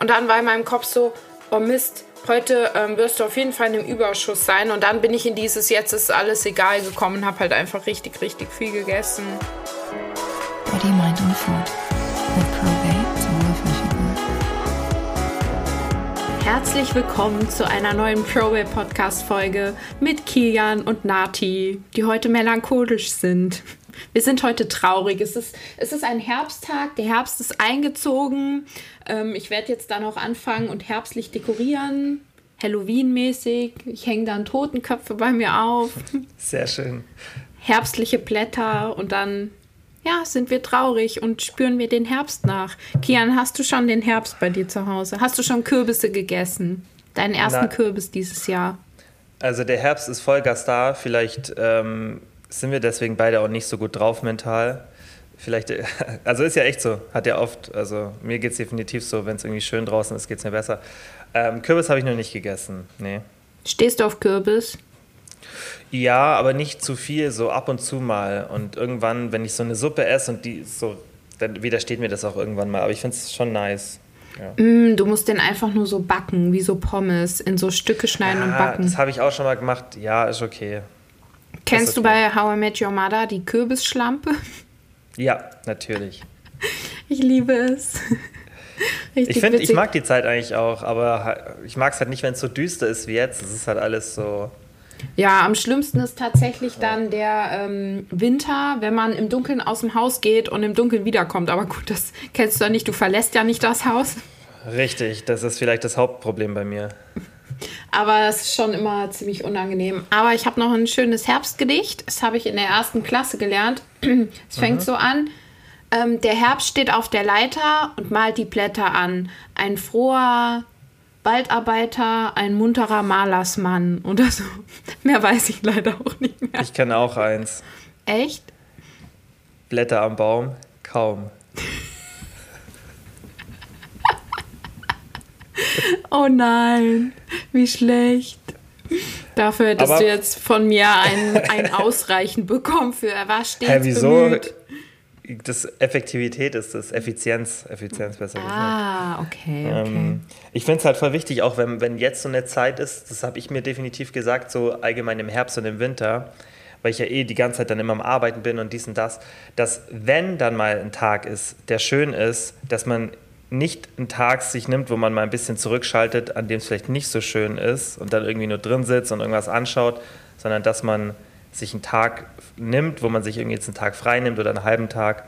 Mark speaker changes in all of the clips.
Speaker 1: Und dann war in meinem Kopf so, oh Mist, heute ähm, wirst du auf jeden Fall in einem Überschuss sein. Und dann bin ich in dieses Jetzt ist alles egal gekommen, habe halt einfach richtig, richtig viel gegessen. Body, Mind und Food. With Probate zum Herzlich willkommen zu einer neuen Probate Podcast Folge mit Kilian und Nati, die heute melancholisch sind. Wir sind heute traurig. Es ist, es ist ein Herbsttag. Der Herbst ist eingezogen. Ähm, ich werde jetzt dann auch anfangen und herbstlich dekorieren. Halloween-mäßig. Ich hänge dann Totenköpfe bei mir auf.
Speaker 2: Sehr schön.
Speaker 1: Herbstliche Blätter und dann ja, sind wir traurig und spüren wir den Herbst nach. Kian, hast du schon den Herbst bei dir zu Hause? Hast du schon Kürbisse gegessen? Deinen ersten Na, Kürbis dieses Jahr?
Speaker 2: Also der Herbst ist Vollgas da. Vielleicht ähm, sind wir deswegen beide auch nicht so gut drauf mental. Vielleicht, also ist ja echt so, hat ja oft, also mir geht es definitiv so, wenn es irgendwie schön draußen ist, geht es mir besser. Ähm, Kürbis habe ich noch nicht gegessen, nee.
Speaker 1: Stehst du auf Kürbis?
Speaker 2: Ja, aber nicht zu viel, so ab und zu mal. Und irgendwann, wenn ich so eine Suppe esse und die so, dann widersteht mir das auch irgendwann mal. Aber ich finde es schon nice.
Speaker 1: Ja. Mm, du musst den einfach nur so backen, wie so Pommes, in so Stücke schneiden ja, und backen.
Speaker 2: Das habe ich auch schon mal gemacht. Ja, ist okay.
Speaker 1: Kennst du bei How I Met Your Mother die Kürbisschlampe?
Speaker 2: Ja, natürlich.
Speaker 1: Ich liebe es.
Speaker 2: Richtig ich finde, ich mag die Zeit eigentlich auch, aber ich mag es halt nicht, wenn es so düster ist wie jetzt. Es ist halt alles so.
Speaker 1: Ja, am schlimmsten ist tatsächlich dann der ähm, Winter, wenn man im Dunkeln aus dem Haus geht und im Dunkeln wiederkommt. Aber gut, das kennst du ja nicht. Du verlässt ja nicht das Haus.
Speaker 2: Richtig, das ist vielleicht das Hauptproblem bei mir.
Speaker 1: Aber es ist schon immer ziemlich unangenehm. Aber ich habe noch ein schönes Herbstgedicht. Das habe ich in der ersten Klasse gelernt. Es fängt mhm. so an. Ähm, der Herbst steht auf der Leiter und malt die Blätter an. Ein froher Waldarbeiter, ein munterer Malersmann oder so. Mehr weiß ich leider auch nicht mehr.
Speaker 2: Ich kenne auch eins.
Speaker 1: Echt?
Speaker 2: Blätter am Baum, kaum.
Speaker 1: Oh nein, wie schlecht. Dafür hättest Aber du jetzt von mir ein, ein Ausreichen bekommen für er war stets Hä, wieso? Bemüht.
Speaker 2: Das Effektivität ist das, Effizienz, Effizienz besser
Speaker 1: gesagt. Ah, okay, okay. Ähm,
Speaker 2: ich finde es halt voll wichtig, auch wenn, wenn jetzt so eine Zeit ist, das habe ich mir definitiv gesagt, so allgemein im Herbst und im Winter, weil ich ja eh die ganze Zeit dann immer am Arbeiten bin und dies und das, dass wenn dann mal ein Tag ist, der schön ist, dass man nicht einen Tag sich nimmt, wo man mal ein bisschen zurückschaltet, an dem es vielleicht nicht so schön ist und dann irgendwie nur drin sitzt und irgendwas anschaut, sondern dass man sich einen Tag nimmt, wo man sich irgendwie jetzt einen Tag frei nimmt oder einen halben Tag,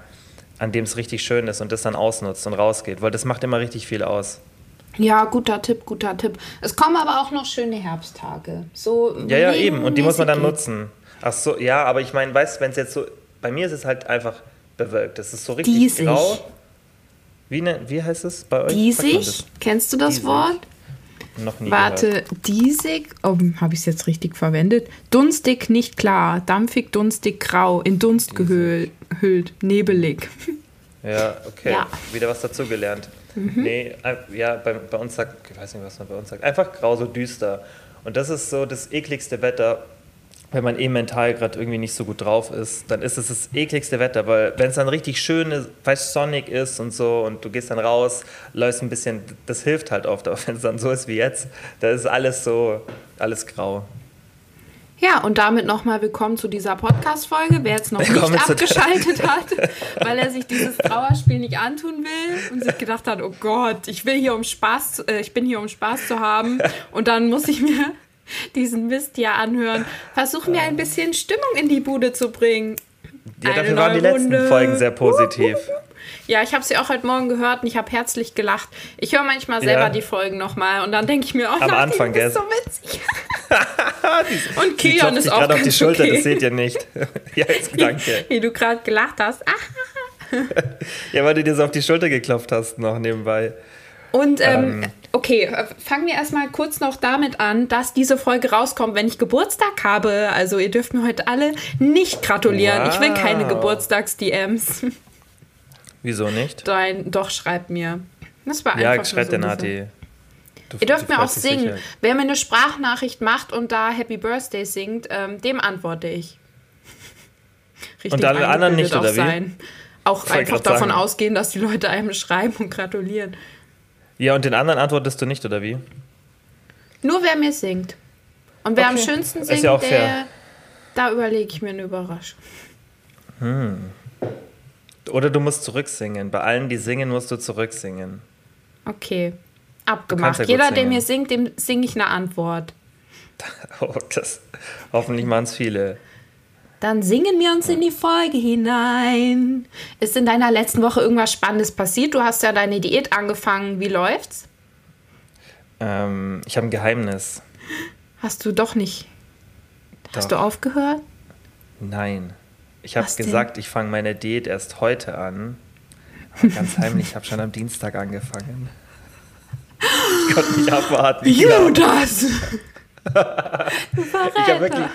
Speaker 2: an dem es richtig schön ist und das dann ausnutzt und rausgeht, weil das macht immer richtig viel aus.
Speaker 1: Ja, guter Tipp, guter Tipp. Es kommen aber auch noch schöne Herbsttage. So
Speaker 2: ja, ja, eben. Und die muss man dann nutzen. Ach so, ja, aber ich meine, weißt du, wenn es jetzt so, bei mir ist es halt einfach bewölkt. Es ist so richtig Diesig. grau. Wie, ne, wie heißt es bei euch?
Speaker 1: Diesig? Kennst du das Diesig? Wort?
Speaker 2: Noch nie
Speaker 1: Warte, gehört. diesig, oh, habe ich es jetzt richtig verwendet? Dunstig, nicht klar, dampfig, dunstig, grau, in Dunst gehüllt, nebelig.
Speaker 2: Ja, okay. Ja. Wieder was dazugelernt. Mhm. Nee, äh, ja, bei, bei uns sagt, ich weiß nicht, was man bei uns sagt, einfach grau, so düster. Und das ist so das ekligste Wetter, wenn man eh mental gerade irgendwie nicht so gut drauf ist, dann ist es das ekligste Wetter, weil wenn es dann richtig schön ist, weil es sonnig ist und so und du gehst dann raus, läufst ein bisschen, das hilft halt oft, aber wenn es dann so ist wie jetzt, da ist alles so, alles grau.
Speaker 1: Ja, und damit nochmal willkommen zu dieser Podcast-Folge. Wer jetzt noch willkommen nicht abgeschaltet hat, weil er sich dieses Trauerspiel nicht antun will und sich gedacht hat, oh Gott, ich will hier um Spaß, äh, ich bin hier um Spaß zu haben und dann muss ich mir diesen Mist hier anhören. Versuchen wir ein bisschen Stimmung in die Bude zu bringen.
Speaker 2: Ja, dafür waren die letzten Runde. Folgen sehr positiv.
Speaker 1: Ja, ich habe sie auch heute Morgen gehört und ich habe herzlich gelacht. Ich höre manchmal selber ja. die Folgen nochmal und dann denke ich mir, oh,
Speaker 2: am Anfang,
Speaker 1: ist so witzig.
Speaker 2: und Kion ist auch gerade auf die Schulter, okay. das seht ihr nicht. ja, jetzt, danke.
Speaker 1: Wie, wie du gerade gelacht hast.
Speaker 2: ja, weil du dir so auf die Schulter geklopft hast noch nebenbei.
Speaker 1: Und ähm, ähm, okay, äh, fangen wir erstmal kurz noch damit an, dass diese Folge rauskommt, wenn ich Geburtstag habe. Also ihr dürft mir heute alle nicht gratulieren. Wow. Ich will keine Geburtstags-DMs.
Speaker 2: Wieso nicht?
Speaker 1: Dein, doch, schreibt mir.
Speaker 2: Das war einfach Ja, schreibt der Nati.
Speaker 1: Du, ihr dürft mir auch singen. Sicher. Wer mir eine Sprachnachricht macht und da Happy Birthday singt, ähm, dem antworte ich.
Speaker 2: Richtig und alle anderen nicht, oder sein.
Speaker 1: wie? Auch einfach davon sagen. ausgehen, dass die Leute einem schreiben und gratulieren.
Speaker 2: Ja, und den anderen antwortest du nicht, oder wie?
Speaker 1: Nur wer mir singt. Und wer
Speaker 2: Okay.
Speaker 1: am schönsten
Speaker 2: Ist
Speaker 1: singt,
Speaker 2: ja auch
Speaker 1: der,
Speaker 2: fair.
Speaker 1: da überlege ich mir eine Überraschung.
Speaker 2: Oder du musst zurücksingen. Bei allen, die singen, musst du zurücksingen.
Speaker 1: Okay. Abgemacht.
Speaker 2: ja
Speaker 1: Jeder, der mir singt, dem singe ich eine Antwort.
Speaker 2: Oh, das. Hoffentlich machen es viele.
Speaker 1: Dann singen wir uns in die Folge hinein. Ist in deiner letzten Woche irgendwas Spannendes passiert? Du hast ja deine Diät angefangen. Wie läuft's?
Speaker 2: Ähm, ich habe ein Geheimnis.
Speaker 1: Hast du doch nicht. Hast du
Speaker 2: Doch.
Speaker 1: aufgehört?
Speaker 2: Nein. Ich habe
Speaker 1: Was denn?
Speaker 2: gesagt, ich fange meine Diät erst heute an. Aber ganz heimlich, ich habe schon am Dienstag angefangen. Ich konnte nicht abwarten.
Speaker 1: Judas! du
Speaker 2: Ich habe wirklich,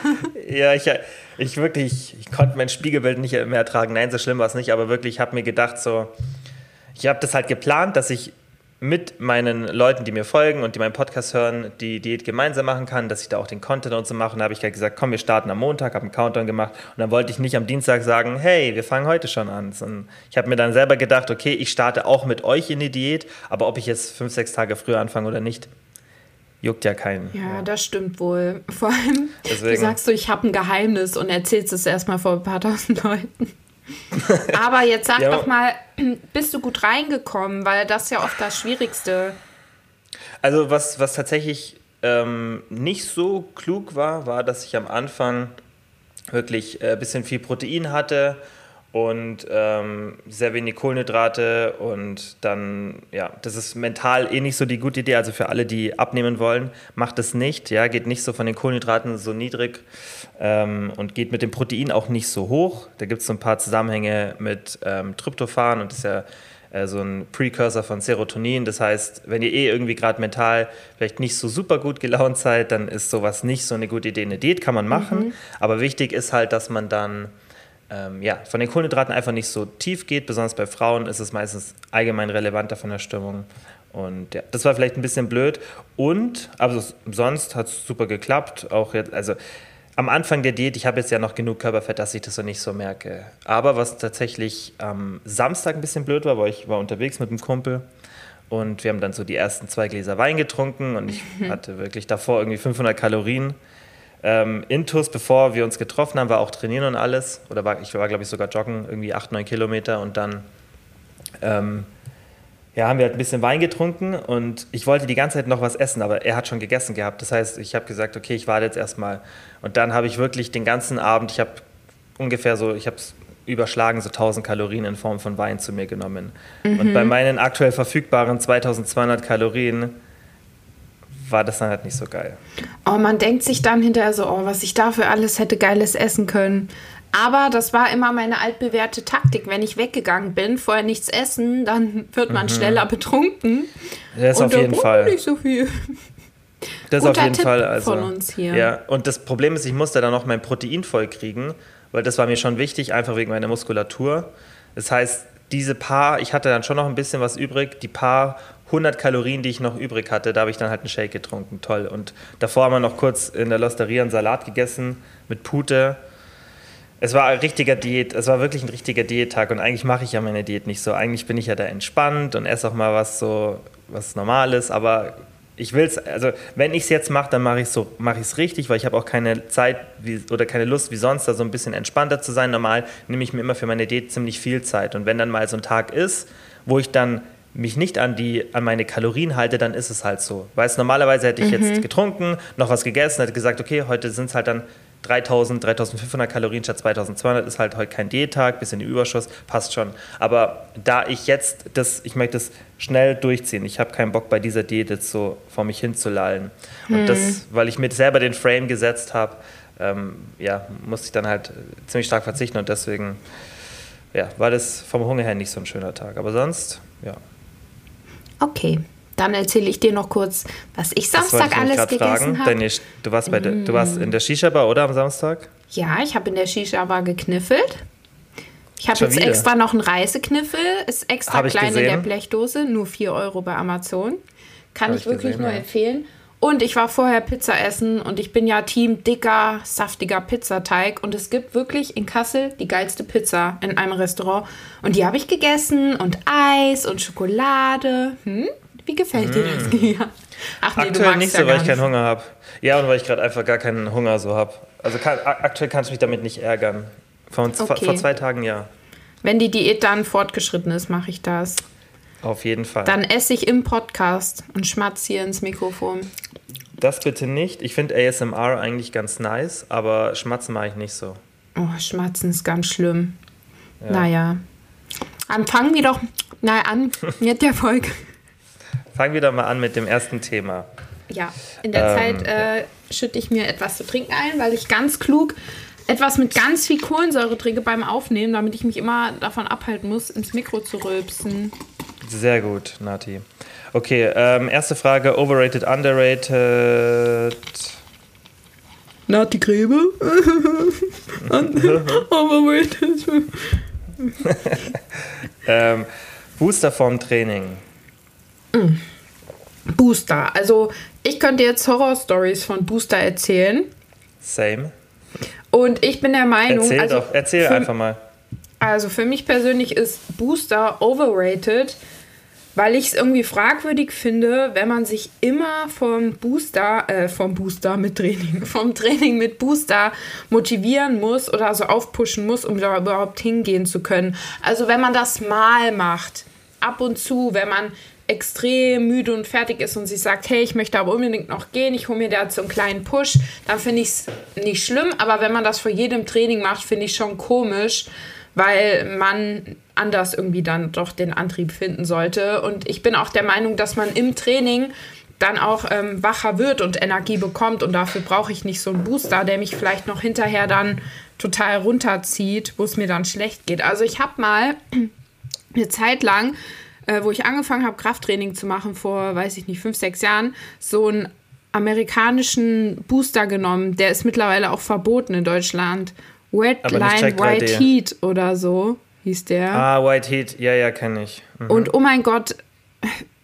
Speaker 2: ja, ich, ich wirklich, ich konnte mein Spiegelbild nicht mehr ertragen. Nein, so schlimm war es nicht, aber wirklich, ich habe mir gedacht, so, ich habe das halt geplant, dass ich mit meinen Leuten, die mir folgen und die meinen Podcast hören, die Diät gemeinsam machen kann, dass ich da auch den Content und so mache. Und da habe ich halt gesagt, komm, wir starten am Montag, habe einen Countdown gemacht und dann wollte ich nicht am Dienstag sagen, hey, wir fangen heute schon an. Sondern ich habe mir dann selber gedacht, okay, ich starte auch mit euch in die Diät, aber ob ich jetzt fünf, sechs Tage früher anfange oder nicht, juckt ja keinen.
Speaker 1: Ja, das stimmt wohl. Vor allem, du
Speaker 2: Deswegen.
Speaker 1: sagst so, ich habe ein Geheimnis und erzählst es erstmal vor ein paar tausend Leuten. Aber jetzt sag
Speaker 2: Ja,
Speaker 1: doch mal, bist du gut reingekommen? Weil das ist ja oft das Schwierigste.
Speaker 2: Also was, was tatsächlich ähm, nicht so klug war, war, dass ich am Anfang wirklich ein äh, bisschen viel Protein hatte und ähm, sehr wenig Kohlenhydrate und dann, ja, das ist mental eh nicht so die gute Idee. Also für alle, die abnehmen wollen, macht es nicht, ja, geht nicht so von den Kohlenhydraten so niedrig ähm, und geht mit dem Protein auch nicht so hoch. Da gibt es so ein paar Zusammenhänge mit ähm, Tryptophan und das ist ja äh, so ein Precursor von Serotonin. Das heißt, wenn ihr eh irgendwie gerade mental vielleicht nicht so super gut gelaunt seid, dann ist sowas nicht so eine gute Idee. Eine Diät kann man machen, aber wichtig ist halt, dass man dann ähm, ja, von den Kohlenhydraten einfach nicht so tief geht. Besonders bei Frauen ist es meistens allgemein relevanter von der Stimmung. Und ja, das war vielleicht ein bisschen blöd. Und, aber sonst hat es super geklappt. Auch jetzt, also am Anfang der Diät, ich habe jetzt ja noch genug Körperfett, dass ich das so nicht so merke. Aber was tatsächlich am Samstag ein bisschen blöd war, weil ich war unterwegs mit einem Kumpel und wir haben dann so die ersten zwei Gläser Wein getrunken und ich hatte wirklich davor irgendwie 500 Kalorien. Ähm, Intus, bevor wir uns getroffen haben, war auch trainieren und alles. Oder war, ich war, glaube ich, sogar joggen, irgendwie 8, 9 Kilometer und dann ähm, ja, haben wir halt ein bisschen Wein getrunken und ich wollte die ganze Zeit noch was essen, aber er hat schon gegessen gehabt. Das heißt, ich habe gesagt, okay, ich warte jetzt erstmal. Und dann habe ich wirklich den ganzen Abend, ich habe ungefähr so, ich habe es überschlagen, so 1000 Kalorien in Form von Wein zu mir genommen. Und bei meinen aktuell verfügbaren 2200 Kalorien war das dann halt nicht so geil.
Speaker 1: Oh, man denkt sich dann hinterher so, oh, was ich dafür alles hätte Geiles essen können. Aber das war immer meine altbewährte Taktik. Wenn ich weggegangen bin, vorher nichts essen, dann wird man schneller betrunken.
Speaker 2: Das
Speaker 1: Und
Speaker 2: auf
Speaker 1: da
Speaker 2: jeden Fall.
Speaker 1: Nicht so viel.
Speaker 2: Das
Speaker 1: Guter
Speaker 2: auf jeden
Speaker 1: Tipp
Speaker 2: Fall. Also,
Speaker 1: von uns hier.
Speaker 2: Ja, und das Problem ist, ich musste dann noch mein Protein voll kriegen, weil das war mir schon wichtig, einfach wegen meiner Muskulatur. Das heißt, diese paar, ich hatte dann schon noch ein bisschen was übrig, die paar 100 Kalorien, die ich noch übrig hatte, da habe ich dann halt einen Shake getrunken, toll. Und davor haben wir noch kurz in der Losteria einen Salat gegessen mit Pute. Es war ein richtiger Diät, es war wirklich ein richtiger Diättag und eigentlich mache ich ja meine Diät nicht so. Eigentlich bin ich ja da entspannt und esse auch mal was so, was Normales, aber ich will es, also wenn ich es jetzt mache, dann mache ich es so, mache ich es richtig, weil ich habe auch keine Zeit wie, oder keine Lust wie sonst, da so ein bisschen entspannter zu sein. Normal nehme ich mir immer für meine Diät ziemlich viel Zeit und wenn dann mal so ein Tag ist, wo ich dann mich nicht an, die, an meine Kalorien halte, dann ist es halt so. Weißt normalerweise hätte ich jetzt getrunken, noch was gegessen, hätte gesagt, okay, heute sind es halt dann 3000, 3500 Kalorien statt 2200 ist halt heute kein Diättag, bisschen Überschuss, passt schon. Aber da ich jetzt das, ich möchte das schnell durchziehen, ich habe keinen Bock bei dieser Diät jetzt so vor mich hinzulallen. Und das, weil ich mir selber den Frame gesetzt habe, ähm, ja, musste ich dann halt ziemlich stark verzichten und deswegen ja, war das vom Hunger her nicht so ein schöner Tag. Aber sonst, ja.
Speaker 1: Okay, dann erzähle ich dir noch kurz, was ich Samstag alles gegessen habe.
Speaker 2: Du, warst bei der, du warst in der Shisha-Bar, oder am Samstag?
Speaker 1: Ja, ich habe in der Shisha-Bar gekniffelt. Ich habe jetzt
Speaker 2: wieder?
Speaker 1: extra noch einen Reisekniffel, ist extra klein in der
Speaker 2: gesehen.
Speaker 1: Blechdose, nur 4 Euro bei Amazon. Kann
Speaker 2: Hab
Speaker 1: ich
Speaker 2: ich
Speaker 1: wirklich
Speaker 2: gesehen,
Speaker 1: nur
Speaker 2: ja.
Speaker 1: empfehlen. Und ich war vorher Pizza essen und ich bin ja Team dicker, saftiger Pizzateig. Und es gibt wirklich in Kassel die geilste Pizza in einem Restaurant. Und die habe ich gegessen und Eis und Schokolade. Hm? Wie gefällt dir das, Kia?
Speaker 2: Ach nee, aktuell nicht so, ja weil ich keinen Hunger habe. Ja, und weil ich gerade einfach gar keinen Hunger so habe. Also kann, aktuell kannst du mich damit nicht ärgern. Vor, okay. vor zwei Tagen ja.
Speaker 1: Wenn die Diät dann fortgeschritten ist, mache ich das.
Speaker 2: Auf jeden Fall.
Speaker 1: Dann esse ich im Podcast und schmatze hier ins Mikrofon.
Speaker 2: Das bitte nicht. Ich finde ASMR eigentlich ganz nice, aber schmatzen mache ich nicht so.
Speaker 1: Oh, schmatzen ist ganz schlimm. Ja. Naja. Dann fangen wir doch mal an mit der Folge.
Speaker 2: Fangen wir doch mal an mit dem ersten Thema.
Speaker 1: Ja, in der ähm, Zeit äh, schütte ich mir etwas zu trinken ein, weil ich ganz klug etwas mit ganz viel Kohlensäure trinke beim Aufnehmen, damit ich mich immer davon abhalten muss, ins Mikro zu rülpsen.
Speaker 2: Sehr gut, Nati. Okay, ähm, erste Frage: Overrated, underrated?
Speaker 1: Nati Gräbe?
Speaker 2: overrated. ähm, Booster vorm Training.
Speaker 1: Mm. Booster. Also, ich könnte jetzt Horror-Stories von Booster erzählen.
Speaker 2: Same.
Speaker 1: Und ich bin der Meinung.
Speaker 2: Erzähl also doch, erzähl einfach mal.
Speaker 1: Also, für mich persönlich ist Booster overrated, weil ich es irgendwie fragwürdig finde, wenn man sich immer vom Booster, äh, vom Booster mit Training, vom Training mit Booster motivieren muss oder so aufpushen muss, um da überhaupt hingehen zu können. Also wenn man das mal macht, ab und zu, wenn man extrem müde und fertig ist und sich sagt, hey, ich möchte aber unbedingt noch gehen, ich hole mir da so einen kleinen Push, dann finde ich es nicht schlimm, aber wenn man das vor jedem Training macht, finde ich schon komisch, weil man anders irgendwie dann doch den Antrieb finden sollte. Und ich bin auch der Meinung, dass man im Training dann auch ähm, wacher wird und Energie bekommt. Und dafür brauche ich nicht so einen Booster, der mich vielleicht noch hinterher dann total runterzieht, wo es mir dann schlecht geht. Also ich habe mal eine Zeit lang äh, wo ich angefangen habe, Krafttraining zu machen vor, weiß ich nicht, fünf, sechs Jahren, so einen amerikanischen Booster genommen. Der ist mittlerweile auch verboten in Deutschland. Wetline White Heat oder so hieß der.
Speaker 2: Ah, White Heat, ja, ja, kenne ich.
Speaker 1: Mhm. Und oh mein Gott,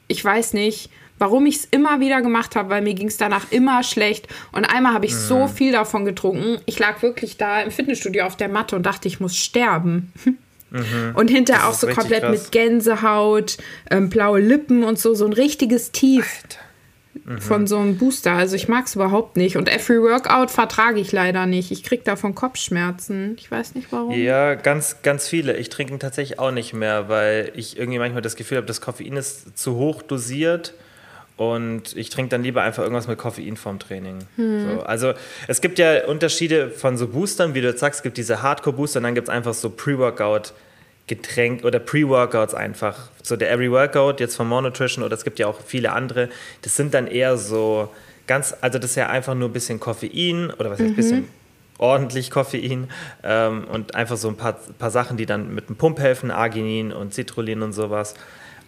Speaker 1: ich weiß nicht, warum ich es immer wieder gemacht habe, weil mir ging es danach immer schlecht. Und einmal habe ich mhm. so viel davon getrunken. Ich lag wirklich da im Fitnessstudio auf der Matte und dachte, ich muss sterben. Mhm. Und hinterher auch so komplett krass. mit Gänsehaut, ähm, blaue Lippen und so, so ein richtiges Tief mhm. von so einem Booster. Also ich mag es überhaupt nicht. Und Every Workout vertrage ich leider nicht. Ich kriege davon Kopfschmerzen. Ich weiß nicht warum.
Speaker 2: Ja, ganz, ganz viele. Ich trinke tatsächlich auch nicht mehr, weil ich irgendwie manchmal das Gefühl habe, das Koffein ist zu hoch dosiert. Und ich trinke dann lieber einfach irgendwas mit Koffein vorm Training. Hm. So, also es gibt ja Unterschiede von so Boostern, wie du jetzt sagst, es gibt diese Hardcore-Booster und dann gibt es einfach so Pre-Workout. Getränk oder Pre-Workouts einfach. So der Every Workout jetzt von Monotrition oder es gibt ja auch viele andere. Das sind dann eher so ganz, also das ist ja einfach nur ein bisschen Koffein oder was heißt ein mhm. bisschen ordentlich Koffein ähm, und einfach so ein paar, paar Sachen, die dann mit dem Pump helfen, Arginin und Citrullin und sowas.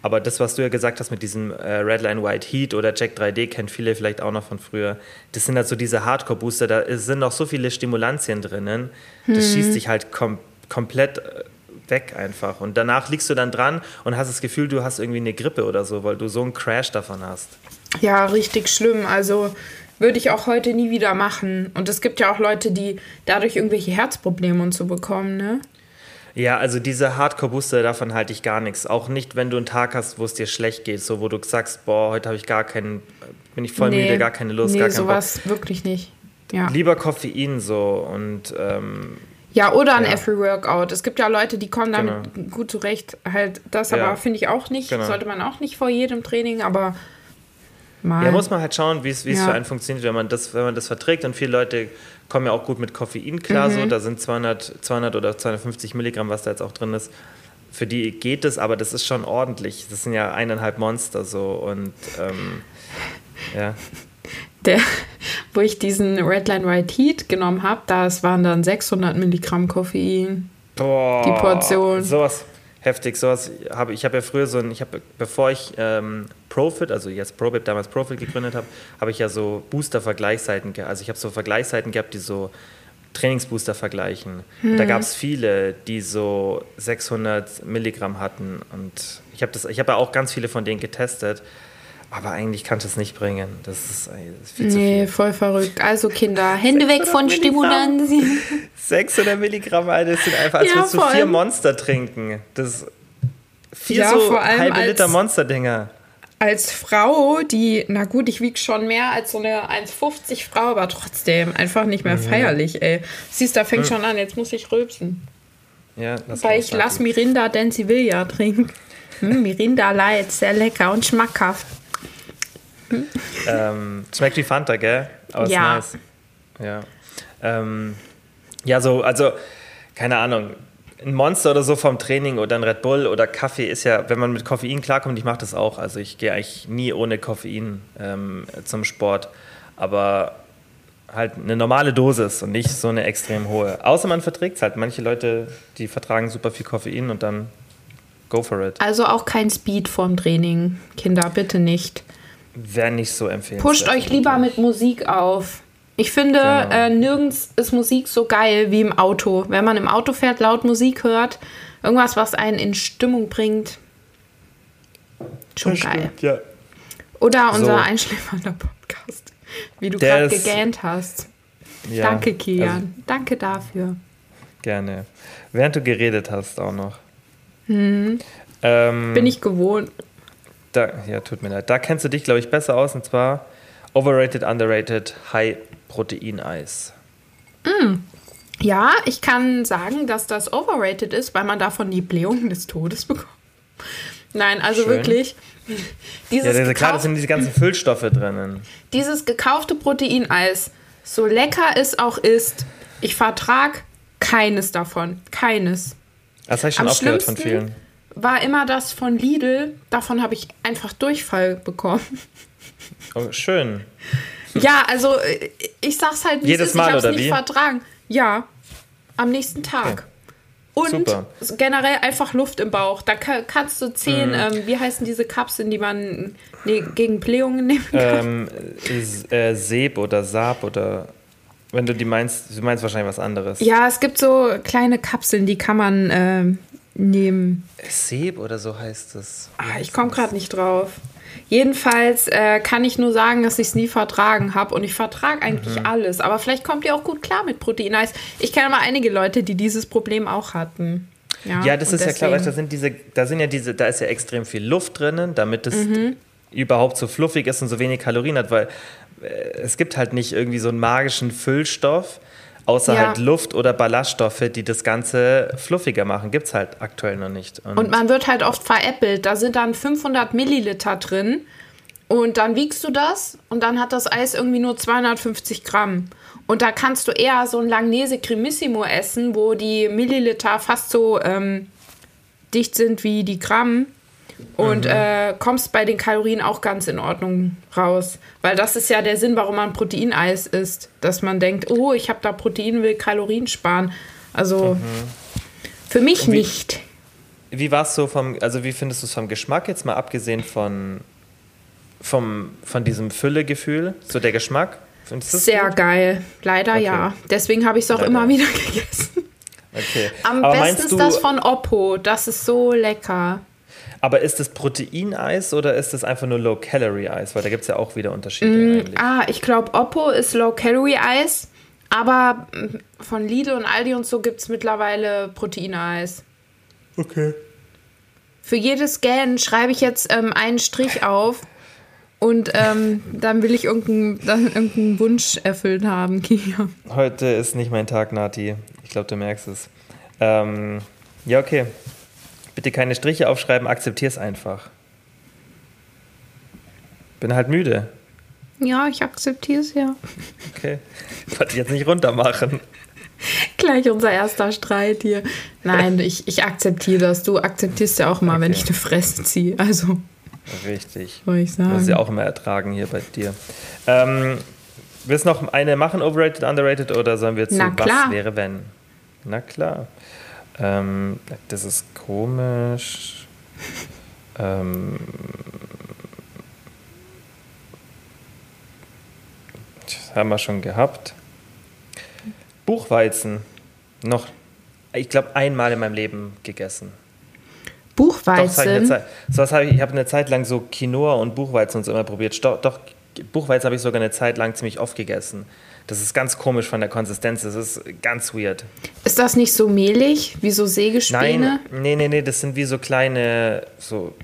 Speaker 2: Aber das, was du ja gesagt hast mit diesem äh, Redline White Heat oder Jack 3D, kennen viele vielleicht auch noch von früher. Das sind halt so diese Hardcore-Booster, da sind noch so viele Stimulantien drinnen. Das hm. schießt dich halt kom komplett äh, weg einfach. Und danach liegst du dann dran und hast das Gefühl, du hast irgendwie eine Grippe oder so, weil du so einen Crash davon hast.
Speaker 1: Ja, richtig schlimm. Also würde ich auch heute nie wieder machen. Und es gibt ja auch Leute, die dadurch irgendwelche Herzprobleme und so bekommen, ne?
Speaker 2: Ja, also diese Hardcore-Booster, davon halte ich gar nichts. Auch nicht, wenn du einen Tag hast, wo es dir schlecht geht, so wo du sagst, boah, heute habe ich gar keinen, bin ich voll nee, müde, gar keine Lust,
Speaker 1: nee,
Speaker 2: gar keinen
Speaker 1: sowas Bock. wirklich nicht. Ja.
Speaker 2: Lieber Koffein so und ähm,
Speaker 1: ja, oder ein ja. Every Workout. Es gibt ja Leute, die kommen damit genau. gut zurecht. Halt das ja. aber finde ich auch nicht. Genau. Sollte man auch nicht vor jedem Training, aber
Speaker 2: mal. Ja, muss man halt schauen, wie es ja. für einen funktioniert, wenn man, das, wenn man das verträgt. Und viele Leute kommen ja auch gut mit Koffein klar. Mhm. So, da sind 200, 200 oder 250 Milligramm, was da jetzt auch drin ist. Für die geht es, aber das ist schon ordentlich. Das sind ja eineinhalb Monster so und ähm, ja.
Speaker 1: Der, wo ich diesen Redline White Heat genommen habe, das waren dann 600 Milligramm Koffein.
Speaker 2: Boah,
Speaker 1: die Portion.
Speaker 2: Sowas heftig. Sowas habe ich habe ja früher so ein, ich habe, bevor ich ähm, Profit, also jetzt Probit, damals Profit gegründet habe, habe ich ja so Booster-Vergleichsseiten gehabt. Also ich habe so Vergleichsseiten gehabt, die so Trainingsbooster vergleichen. Hm. Da gab es viele, die so 600 Milligramm hatten. Und ich habe hab ja auch ganz viele von denen getestet. Aber eigentlich kann ich das nicht bringen. Das ist, das ist viel nee, zu viel.
Speaker 1: voll verrückt. Also Kinder, Hände weg von Stimulantien.
Speaker 2: 600 Milligramm, Alter, das sind einfach, als ja, würdest du vier Monster trinken. Das vier ja, so halbe Liter Monster-Dinger.
Speaker 1: als Frau, die, na gut, ich wiege schon mehr als so eine 1,50 Frau, aber trotzdem einfach nicht mehr feierlich, ey. Siehst, da fängt schon an, jetzt muss ich rülpsen.
Speaker 2: Ja, das
Speaker 1: Weil ich lass Mirinda denn sie will ja trinken. Hm, Mirinda Light, sehr lecker und schmackhaft.
Speaker 2: Ähm, schmeckt wie Fanta, gell? Aber
Speaker 1: Ja.
Speaker 2: nice. Ja. Ähm, ja, so, also, keine Ahnung. Ein Monster oder so vom Training oder ein Red Bull oder Kaffee ist ja, wenn man mit Koffein klarkommt, ich mache das auch. Also ich gehe eigentlich nie ohne Koffein ähm, zum Sport. Aber halt eine normale Dosis und nicht so eine extrem hohe. Außer man verträgt es halt. Manche Leute, die vertragen super viel Koffein und dann go for it.
Speaker 1: Also auch kein Speed vorm Training. Kinder, bitte nicht.
Speaker 2: Wäre nicht so empfehlenswert.
Speaker 1: Pusht euch lieber mit Musik auf. Ich finde,
Speaker 2: Genau.
Speaker 1: äh, nirgends ist Musik so geil wie im Auto. Wenn man im Auto fährt, laut Musik hört, irgendwas, was einen in Stimmung bringt. Schon geil.
Speaker 2: Ja.
Speaker 1: Oder unser
Speaker 2: So.
Speaker 1: einschläfernder Podcast, wie du gerade gegähnt hast.
Speaker 2: ja.
Speaker 1: Danke, Kian.
Speaker 2: Also,
Speaker 1: Danke dafür.
Speaker 2: Gerne. Während du geredet hast auch noch. Ähm,
Speaker 1: Hm. Bin ich gewohnt.
Speaker 2: Da, ja, tut mir leid. Da kennst du dich, glaube ich, besser aus. Und zwar Overrated, Underrated, High Protein Eis.
Speaker 1: Ja, ich kann sagen, dass das overrated ist, weil man davon die Blähungen des Todes bekommt. Nein, also
Speaker 2: Schön.
Speaker 1: wirklich. Dieses,
Speaker 2: Ja,
Speaker 1: gekauft-
Speaker 2: das sind diese ganzen Füllstoffe drinnen.
Speaker 1: dieses gekaufte Proteineis, so lecker es auch ist, ich vertrag keines davon. Keines.
Speaker 2: Das habe ich schon
Speaker 1: Am
Speaker 2: oft gehört von vielen.
Speaker 1: War immer das von Lidl. Davon habe ich einfach Durchfall bekommen.
Speaker 2: Oh, schön.
Speaker 1: Ja, also äh, ich sag's halt, wie
Speaker 2: Jedes
Speaker 1: es ist.
Speaker 2: Mal,
Speaker 1: ich hab's
Speaker 2: oder
Speaker 1: nicht
Speaker 2: wie?
Speaker 1: vertragen. Ja, am nächsten Tag. Und
Speaker 2: Super.
Speaker 1: generell einfach Luft im Bauch. Da ka kannst du zehn,
Speaker 2: Mhm.
Speaker 1: ähm, wie heißen diese Kapseln, die man nee, gegen Blähungen nehmen kann?
Speaker 2: Ähm, äh, Seb oder Saab oder wenn du die meinst, du meinst wahrscheinlich was anderes.
Speaker 1: Ja, es gibt so kleine Kapseln, die kann man ähm, nehmen.
Speaker 2: Seb oder so heißt es.
Speaker 1: Ah, ich komme gerade nicht drauf. Jedenfalls äh, kann ich nur sagen, dass ich es nie vertragen habe und ich vertrage eigentlich
Speaker 2: Mhm.
Speaker 1: alles. Aber vielleicht kommt ihr auch gut klar mit Proteineis. Ich kenne aber einige Leute, die dieses Problem auch hatten.
Speaker 2: Ja, das
Speaker 1: und
Speaker 2: ist ja klar, weißt, da
Speaker 1: deswegen-
Speaker 2: sind diese, da sind ja diese, da ist ja extrem viel Luft drinnen, damit es
Speaker 1: Mhm.
Speaker 2: überhaupt so fluffig ist und so wenig Kalorien hat, weil äh, es gibt halt nicht irgendwie so einen magischen Füllstoff, außer
Speaker 1: Ja.
Speaker 2: halt Luft oder Ballaststoffe, die das Ganze fluffiger machen. Gibt es halt aktuell noch nicht.
Speaker 1: Und man wird halt oft veräppelt. Da sind dann 500 Milliliter drin und dann wiegst du das und dann hat das Eis irgendwie nur 250 Gramm. Und da kannst du eher so ein Langnese Cremissimo essen, wo die Milliliter fast so ähm, dicht sind wie die Gramm. Und äh, kommst bei den Kalorien auch ganz in Ordnung raus. Weil das ist ja der Sinn, warum man Proteineis isst. Dass man denkt, oh, ich habe da Protein, will Kalorien sparen. Also für mich
Speaker 2: wie-
Speaker 1: nicht.
Speaker 2: Wie war es so vom, also wie findest du es vom Geschmack jetzt mal abgesehen von, vom, von diesem Füllegefühl, so der Geschmack? Findest du es
Speaker 1: Sehr
Speaker 2: gut?
Speaker 1: geil. Leider
Speaker 2: Okay.
Speaker 1: ja. Deswegen habe ich es auch
Speaker 2: Leider.
Speaker 1: immer wieder gegessen.
Speaker 2: Okay.
Speaker 1: Am
Speaker 2: aber
Speaker 1: besten ist das von Oppo. Das ist so lecker.
Speaker 2: Aber ist es Proteineis oder ist es einfach nur Low-Calorie-Eis? Weil da gibt es ja auch wieder Unterschiede eigentlich.
Speaker 1: Ah, ich glaube, Oppo ist Low-Calorie-Eis. Aber mm, von Lidl und Aldi und so gibt es mittlerweile Proteineis.
Speaker 2: Okay.
Speaker 1: Für jedes Scan schreibe ich jetzt ähm, einen Strich auf. Und ähm, dann will ich irgendeinen irgendeinen Wunsch erfüllt haben, Kia.
Speaker 2: Heute ist nicht mein Tag, Nati. Ich glaube, du merkst es. Ähm, ja, okay. Bitte keine Striche aufschreiben, akzeptier's einfach. Bin halt müde.
Speaker 1: Ja, ich akzeptiere es ja.
Speaker 2: Okay. Wollte ich jetzt nicht runter machen.
Speaker 1: Gleich unser erster Streit hier. Nein, ich, ich akzeptiere das. Du akzeptierst ja auch mal, wenn
Speaker 2: Okay.
Speaker 1: ich eine Fresse ziehe. Also,
Speaker 2: Richtig.
Speaker 1: soll ich
Speaker 2: Muss
Speaker 1: sagen.
Speaker 2: ja auch immer ertragen hier bei dir. Ähm, willst du noch eine machen, overrated, underrated, oder sollen wir zu
Speaker 1: Na klar.
Speaker 2: was wäre, wenn? Na klar. Ähm, das ist komisch. Ähm, das haben wir schon gehabt. Buchweizen. Noch, ich glaube, einmal in meinem Leben gegessen. Doch,
Speaker 1: Buchweizen.
Speaker 2: Zeit, sowas hab ich, ich habe eine Zeit lang so Quinoa und Buchweizen und so immer probiert. Doch, doch Buchweizen habe ich sogar eine Zeit lang ziemlich oft gegessen. Das ist ganz komisch von der Konsistenz. Das ist ganz weird.
Speaker 1: Ist das nicht so mehlig wie so Sägespäne?
Speaker 2: Nein, nee, nee, nee, das sind wie so kleine, so,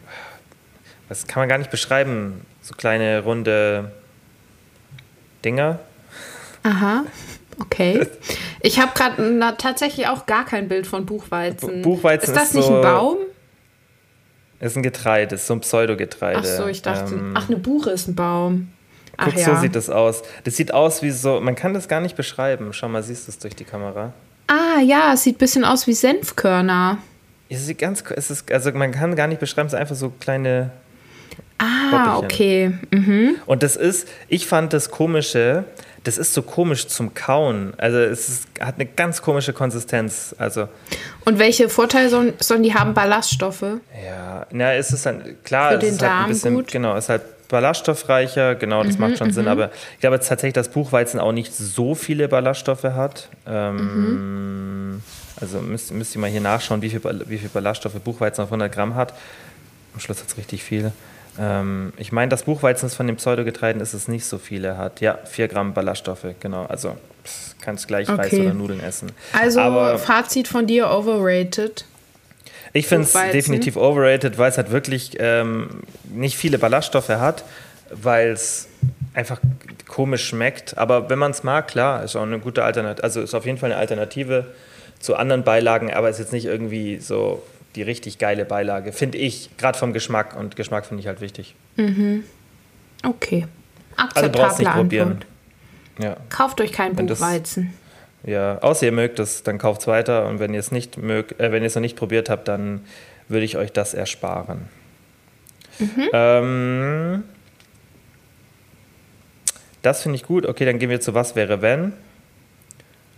Speaker 2: das kann man gar nicht beschreiben, so kleine runde Dinger.
Speaker 1: Aha. Okay. Ich habe gerade tatsächlich auch gar kein Bild von Buchweizen.
Speaker 2: Buchweizen
Speaker 1: ist das ist nicht so, ein Baum?
Speaker 2: Ist ein Getreide, ist so ein Pseudogetreide. Ach
Speaker 1: so, ich dachte, ähm, ach, eine Buche ist ein Baum.
Speaker 2: Guck, ja. so sieht das aus. Das sieht aus wie so, man kann das gar nicht beschreiben. Schau mal, siehst du es durch die Kamera?
Speaker 1: Ah, ja, es sieht ein bisschen aus wie Senfkörner.
Speaker 2: Es sieht ganz, es ist, also man kann gar nicht beschreiben, es sind einfach so kleine.
Speaker 1: Ah, Boppelchen. okay. Mhm.
Speaker 2: Und das ist, ich fand das Komische, das ist so komisch zum Kauen. Also es ist, hat eine ganz komische Konsistenz. Also
Speaker 1: und welche Vorteile sollen, sollen die haben? Ballaststoffe?
Speaker 2: Ja, na, ist es dann klar,
Speaker 1: Für den
Speaker 2: es ist
Speaker 1: Darm
Speaker 2: halt ein bisschen,
Speaker 1: gut.
Speaker 2: genau, es ist halt ballaststoffreicher, genau, das mhm, macht schon Sinn. Mhm. Aber ich glaube tatsächlich, dass Buchweizen auch nicht so viele Ballaststoffe hat. Ähm, mhm. Also müsst, müsst ihr mal hier nachschauen, wie viel, wie viel Ballaststoffe Buchweizen auf 100 Gramm hat. Am Schluss hat es richtig viel. Ähm, ich meine, das Buchweizen von den Pseudogetreiden ist es nicht so viele hat. Ja, 4 Gramm Ballaststoffe, genau. Also kannst gleich okay. Reis oder Nudeln essen.
Speaker 1: Also Aber, Fazit von dir, overrated.
Speaker 2: Ich finde es definitiv overrated, weil es halt wirklich ähm, nicht viele Ballaststoffe hat, weil es einfach komisch schmeckt. Aber wenn man es mag, klar, ist auch eine gute Alternative. Also ist auf jeden Fall eine Alternative zu anderen Beilagen, aber ist jetzt nicht irgendwie so die richtig geile Beilage, finde ich, gerade vom Geschmack. Und Geschmack finde ich halt wichtig.
Speaker 1: Mhm. Okay.
Speaker 2: Also brauchst nicht probieren. Ja.
Speaker 1: Kauft euch keinen Buchweizen.
Speaker 2: Ja, außer ihr mögt es, dann kauft es weiter. Und wenn ihr es nicht mögt, äh, wenn ihr es noch nicht probiert habt, dann würde ich euch das ersparen. Mhm. Ähm, das finde ich gut. Okay, dann gehen wir zu Was wäre wenn.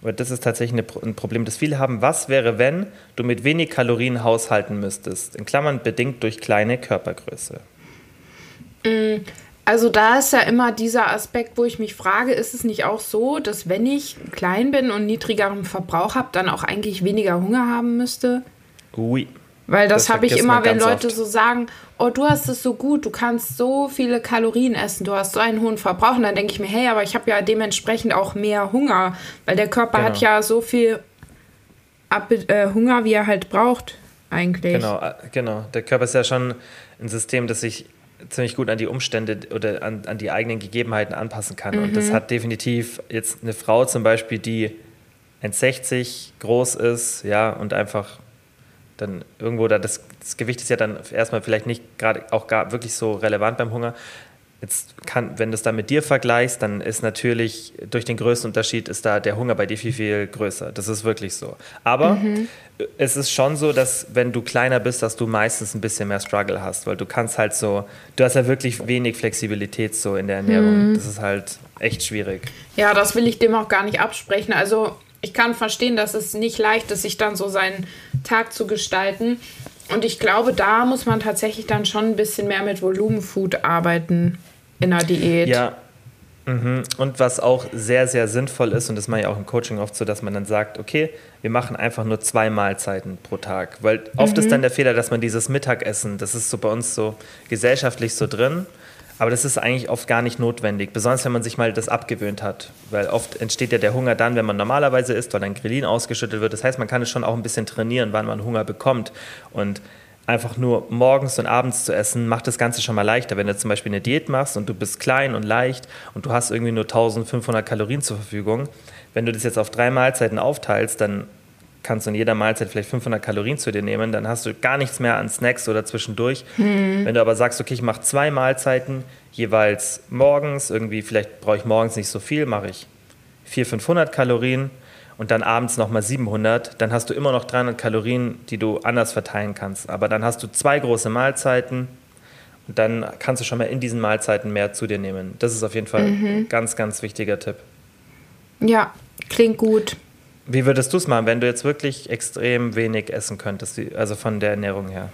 Speaker 2: Aber das ist tatsächlich ein Problem, das viele haben. Was wäre, wenn du mit wenig Kalorien haushalten müsstest? In Klammern bedingt durch kleine Körpergröße.
Speaker 1: Also da ist ja immer dieser Aspekt, wo ich mich frage, ist es nicht auch so, dass wenn ich klein bin und niedrigeren Verbrauch habe, dann auch eigentlich weniger Hunger haben müsste?
Speaker 2: Oui.
Speaker 1: Weil das, das habe ich immer, wenn Leute oft. so sagen, oh, du hast es so gut, du kannst so viele Kalorien essen, du hast so einen hohen Verbrauch. Und dann denke ich mir, hey, aber ich habe ja dementsprechend auch mehr Hunger, weil der Körper genau. hat ja so viel Ab äh, Hunger, wie er halt braucht, eigentlich.
Speaker 2: Genau, äh, genau. Der Körper ist ja schon ein System, das sich ziemlich gut an die Umstände oder an, an die eigenen Gegebenheiten anpassen kann. Mhm. Und das mhm. hat definitiv jetzt eine Frau zum Beispiel, die 1,60 groß ist, ja, und einfach dann irgendwo da, das, das Gewicht ist ja dann erstmal vielleicht nicht gerade auch gar wirklich so relevant beim Hunger. Jetzt kann, wenn du es dann mit dir vergleichst, dann ist natürlich durch den größten Unterschied ist da der Hunger bei dir viel, viel größer. Das ist wirklich so. Aber mhm. es ist schon so, dass wenn du kleiner bist, dass du meistens ein bisschen mehr Struggle hast, weil du kannst halt so, du hast ja wirklich wenig Flexibilität so in der Ernährung. Mhm. Das ist halt echt schwierig.
Speaker 1: Ja, das will ich dem auch gar nicht absprechen. Also ich kann verstehen, dass es nicht leicht ist, sich dann so seinen Tag zu gestalten. Und ich glaube, da muss man tatsächlich dann schon ein bisschen mehr mit Volumenfood arbeiten in der Diät.
Speaker 2: Ja. Mhm. Und was auch sehr, sehr sinnvoll ist, und das mache ich auch im Coaching oft so, dass man dann sagt, okay, wir machen einfach nur zwei Mahlzeiten pro Tag. Weil oft mhm. ist dann der Fehler, dass man dieses Mittagessen, das ist so bei uns so gesellschaftlich so drin, aber das ist eigentlich oft gar nicht notwendig, besonders wenn man sich mal das abgewöhnt hat. Weil oft entsteht ja der Hunger dann, wenn man normalerweise isst, weil dann Grillin ausgeschüttet wird. Das heißt, man kann es schon auch ein bisschen trainieren, wann man Hunger bekommt. Und einfach nur morgens und abends zu essen, macht das Ganze schon mal leichter. Wenn du zum Beispiel eine Diät machst und du bist klein und leicht und du hast irgendwie nur 1500 Kalorien zur Verfügung, wenn du das jetzt auf drei Mahlzeiten aufteilst, dann kannst du in jeder Mahlzeit vielleicht 500 Kalorien zu dir nehmen, dann hast du gar nichts mehr an Snacks oder zwischendurch. Mhm. Wenn du aber sagst, okay, ich mache zwei Mahlzeiten, jeweils morgens, irgendwie vielleicht brauche ich morgens nicht so viel, mache ich 400, 500 Kalorien und dann abends nochmal 700, dann hast du immer noch 300 Kalorien, die du anders verteilen kannst. Aber dann hast du zwei große Mahlzeiten und dann kannst du schon mal in diesen Mahlzeiten mehr zu dir nehmen. Das ist auf jeden Fall mhm. ein ganz, ganz wichtiger Tipp.
Speaker 1: Ja, klingt gut.
Speaker 2: Wie würdest du es machen, wenn du jetzt wirklich extrem wenig essen könntest, also von der Ernährung her?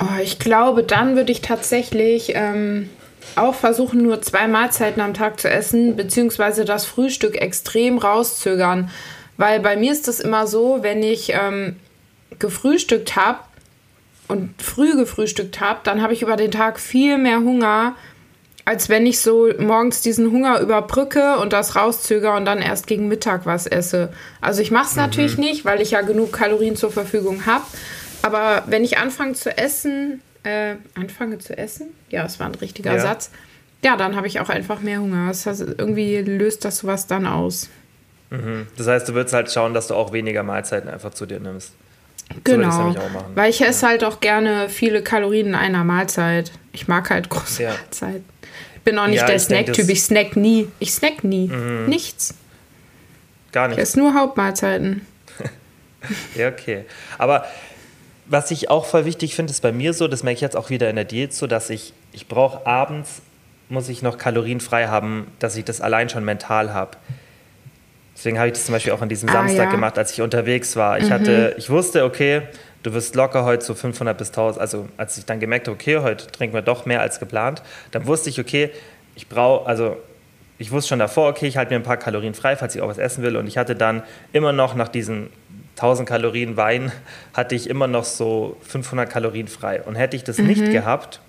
Speaker 1: Oh, ich glaube, dann würde ich tatsächlich ähm, auch versuchen, nur zwei Mahlzeiten am Tag zu essen, beziehungsweise das Frühstück extrem rauszögern. Weil bei mir ist das immer so, wenn ich ähm, gefrühstückt habe und früh gefrühstückt habe, dann habe ich über den Tag viel mehr Hunger, als wenn ich so morgens diesen Hunger überbrücke und das rauszögere und dann erst gegen Mittag was esse. Also ich mache es mhm. natürlich nicht, weil ich ja genug Kalorien zur Verfügung habe. Aber wenn ich anfange zu essen, äh, anfange zu essen, ja, es war ein richtiger ja. Satz, ja, dann habe ich auch einfach mehr Hunger. Das heißt, irgendwie löst das sowas dann aus.
Speaker 2: Mhm. Das heißt, du würdest halt schauen, dass du auch weniger Mahlzeiten einfach zu dir nimmst.
Speaker 1: Genau. So Weil ich esse ja. halt auch gerne viele Kalorien in einer Mahlzeit. Ich mag halt große ja. Mahlzeiten. Ich bin auch nicht ja, der Snack-Typ. Ich snack nie. Ich snack nie. Mhm. Nichts.
Speaker 2: Gar nicht.
Speaker 1: Ich esse nur Hauptmahlzeiten.
Speaker 2: ja, okay. Aber was ich auch voll wichtig finde, ist bei mir so, das merke ich jetzt auch wieder in der Diät so, dass ich, ich brauche abends, muss ich noch kalorienfrei haben, dass ich das allein schon mental habe. Deswegen habe ich das zum Beispiel auch an diesem ah, Samstag ja. gemacht, als ich unterwegs war. Ich mhm. hatte, ich wusste, okay, du wirst locker heute so 500 bis 1000, also als ich dann gemerkt habe, okay, heute trinken wir doch mehr als geplant, dann wusste ich, okay, ich brauche, also ich wusste schon davor, okay, ich halte mir ein paar Kalorien frei, falls ich auch was essen will. Und ich hatte dann immer noch nach diesen 1000 Kalorien Wein, hatte ich immer noch so 500 Kalorien frei. Und hätte ich das mhm. nicht gehabt,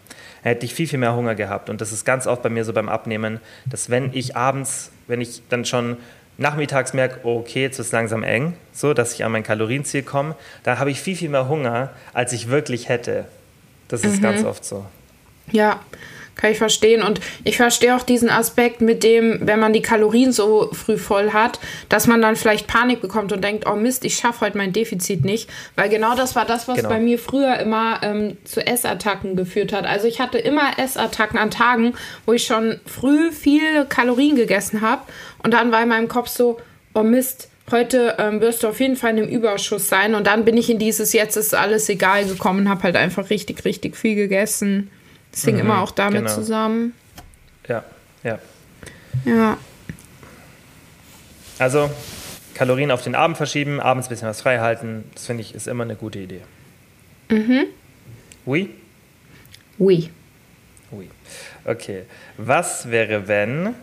Speaker 2: hätte ich viel, viel mehr Hunger gehabt. Und das ist ganz oft bei mir so beim Abnehmen, dass wenn ich abends, wenn ich dann schon nachmittags merke, oh, okay, jetzt ist es langsam eng, so dass ich an mein Kalorienziel komme, da habe ich viel, viel mehr Hunger, als ich wirklich hätte. Das ist mhm. ganz oft so.
Speaker 1: Ja, kann ich verstehen. Und ich verstehe auch diesen Aspekt mit dem, wenn man die Kalorien so früh voll hat, dass man dann vielleicht Panik bekommt und denkt, oh Mist, ich schaffe heute mein Defizit nicht. Weil genau das war das, was genau. bei mir früher immer ähm, zu Essattacken geführt hat. Also ich hatte immer Essattacken an Tagen, wo ich schon früh viel Kalorien gegessen habe. Und dann war in meinem Kopf so, oh Mist, heute ähm, wirst du auf jeden Fall in einem Überschuss sein. Und dann bin ich in dieses Jetzt ist alles egal gekommen, habe halt einfach richtig, richtig viel gegessen. Das hing mhm, immer auch damit genau. zusammen.
Speaker 2: Ja, ja.
Speaker 1: Ja.
Speaker 2: Also Kalorien auf den Abend verschieben, abends ein bisschen was frei halten, das finde ich ist immer eine gute Idee.
Speaker 1: Mhm.
Speaker 2: Oui?
Speaker 1: Oui.
Speaker 2: Oui. Okay. Was wäre, wenn.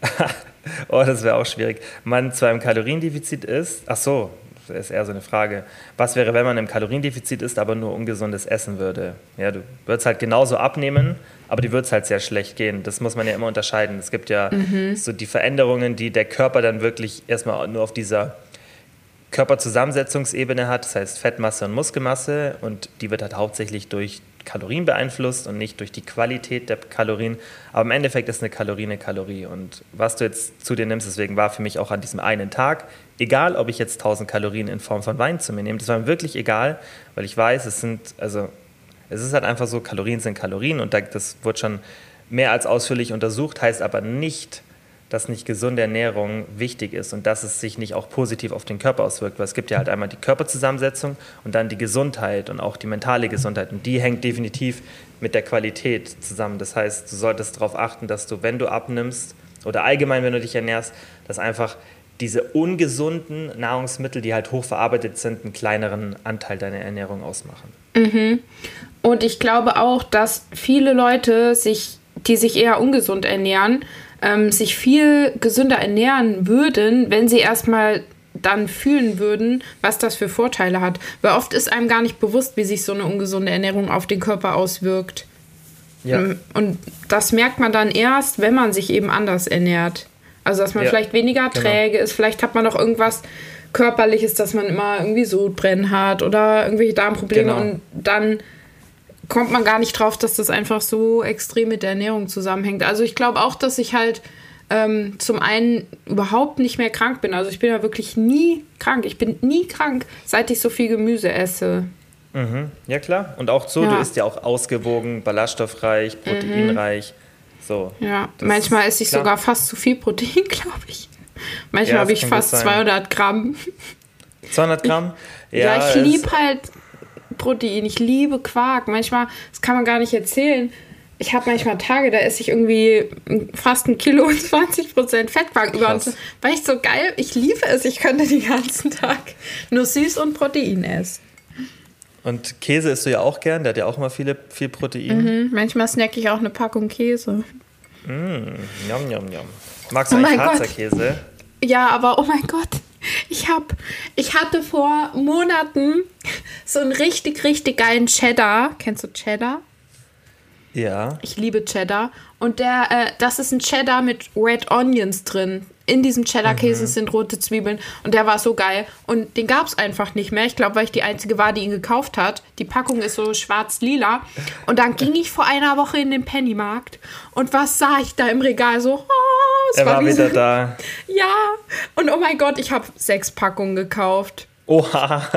Speaker 2: oh, das wäre auch schwierig. Man zwar im Kaloriendefizit ist. Ach so, ist eher so eine Frage. Was wäre, wenn man im Kaloriendefizit ist, aber nur ungesundes essen würde? Ja, du würdest halt genauso abnehmen, aber die wird es halt sehr schlecht gehen. Das muss man ja immer unterscheiden. Es gibt ja mhm. so die Veränderungen, die der Körper dann wirklich erstmal nur auf dieser Körperzusammensetzungsebene hat, das heißt Fettmasse und Muskelmasse und die wird halt hauptsächlich durch Kalorien beeinflusst und nicht durch die Qualität der Kalorien. Aber im Endeffekt ist eine Kalorie eine Kalorie. Und was du jetzt zu dir nimmst, deswegen war für mich auch an diesem einen Tag, egal ob ich jetzt 1000 Kalorien in Form von Wein zu mir nehme, das war mir wirklich egal, weil ich weiß, es sind, also es ist halt einfach so, Kalorien sind Kalorien und das wird schon mehr als ausführlich untersucht, heißt aber nicht, dass nicht gesunde Ernährung wichtig ist und dass es sich nicht auch positiv auf den Körper auswirkt. Weil es gibt ja halt einmal die Körperzusammensetzung und dann die Gesundheit und auch die mentale Gesundheit. Und die hängt definitiv mit der Qualität zusammen. Das heißt, du solltest darauf achten, dass du, wenn du abnimmst oder allgemein, wenn du dich ernährst, dass einfach diese ungesunden Nahrungsmittel, die halt hochverarbeitet sind, einen kleineren Anteil deiner Ernährung ausmachen.
Speaker 1: Mhm. Und ich glaube auch, dass viele Leute sich, die sich eher ungesund ernähren, ähm, sich viel gesünder ernähren würden, wenn sie erstmal dann fühlen würden, was das für Vorteile hat. Weil oft ist einem gar nicht bewusst, wie sich so eine ungesunde Ernährung auf den Körper auswirkt. Ja. Und das merkt man dann erst, wenn man sich eben anders ernährt. Also, dass man ja, vielleicht weniger genau. träge genau. ist, vielleicht hat man noch irgendwas Körperliches, dass man immer irgendwie Sodbrennen hat oder irgendwelche Darmprobleme genau. und dann kommt man gar nicht drauf, dass das einfach so extrem mit der Ernährung zusammenhängt. Also ich glaube auch, dass ich halt ähm, zum einen überhaupt nicht mehr krank bin. Also ich bin ja wirklich nie krank. Ich bin nie krank, seit ich so viel Gemüse esse.
Speaker 2: Mhm. Ja klar. Und auch so, ja. du isst ja auch ausgewogen, ballaststoffreich, proteinreich. Mhm. So.
Speaker 1: Ja, manchmal esse ich klar. sogar fast zu viel Protein, glaube ich. Manchmal ja, habe ich fast 200 Gramm.
Speaker 2: 200 Gramm?
Speaker 1: Ja, ja ich liebe halt Protein. Ich liebe Quark. Manchmal, das kann man gar nicht erzählen. Ich habe manchmal Tage, da esse ich irgendwie fast ein Kilo und 20 Prozent Fettquark über. Weil ich so geil, ich liebe es. Ich könnte den ganzen Tag nur süß und Protein essen.
Speaker 2: Und Käse isst du ja auch gern, der hat ja auch immer viele, viel Protein.
Speaker 1: Mhm, manchmal snacke ich auch eine Packung Käse.
Speaker 2: Mm, yum, yum, yum. Magst du oh eigentlich Harzer Käse?
Speaker 1: Ja, aber oh mein Gott, ich hab, ich hatte vor Monaten so einen richtig, richtig geilen Cheddar. Kennst du Cheddar?
Speaker 2: Ja.
Speaker 1: Ich liebe Cheddar. Und der, äh, das ist ein Cheddar mit Red Onions drin. In diesem Cheddar-Käse mhm. sind rote Zwiebeln und der war so geil. Und den gab es einfach nicht mehr. Ich glaube, weil ich die Einzige war, die ihn gekauft hat. Die Packung ist so schwarz-lila. Und dann ging ich vor einer Woche in den Pennymarkt und was sah ich da im Regal? So, oh,
Speaker 2: er war, war wieder da.
Speaker 1: Ja, und oh mein Gott, ich habe sechs Packungen gekauft.
Speaker 2: Oha.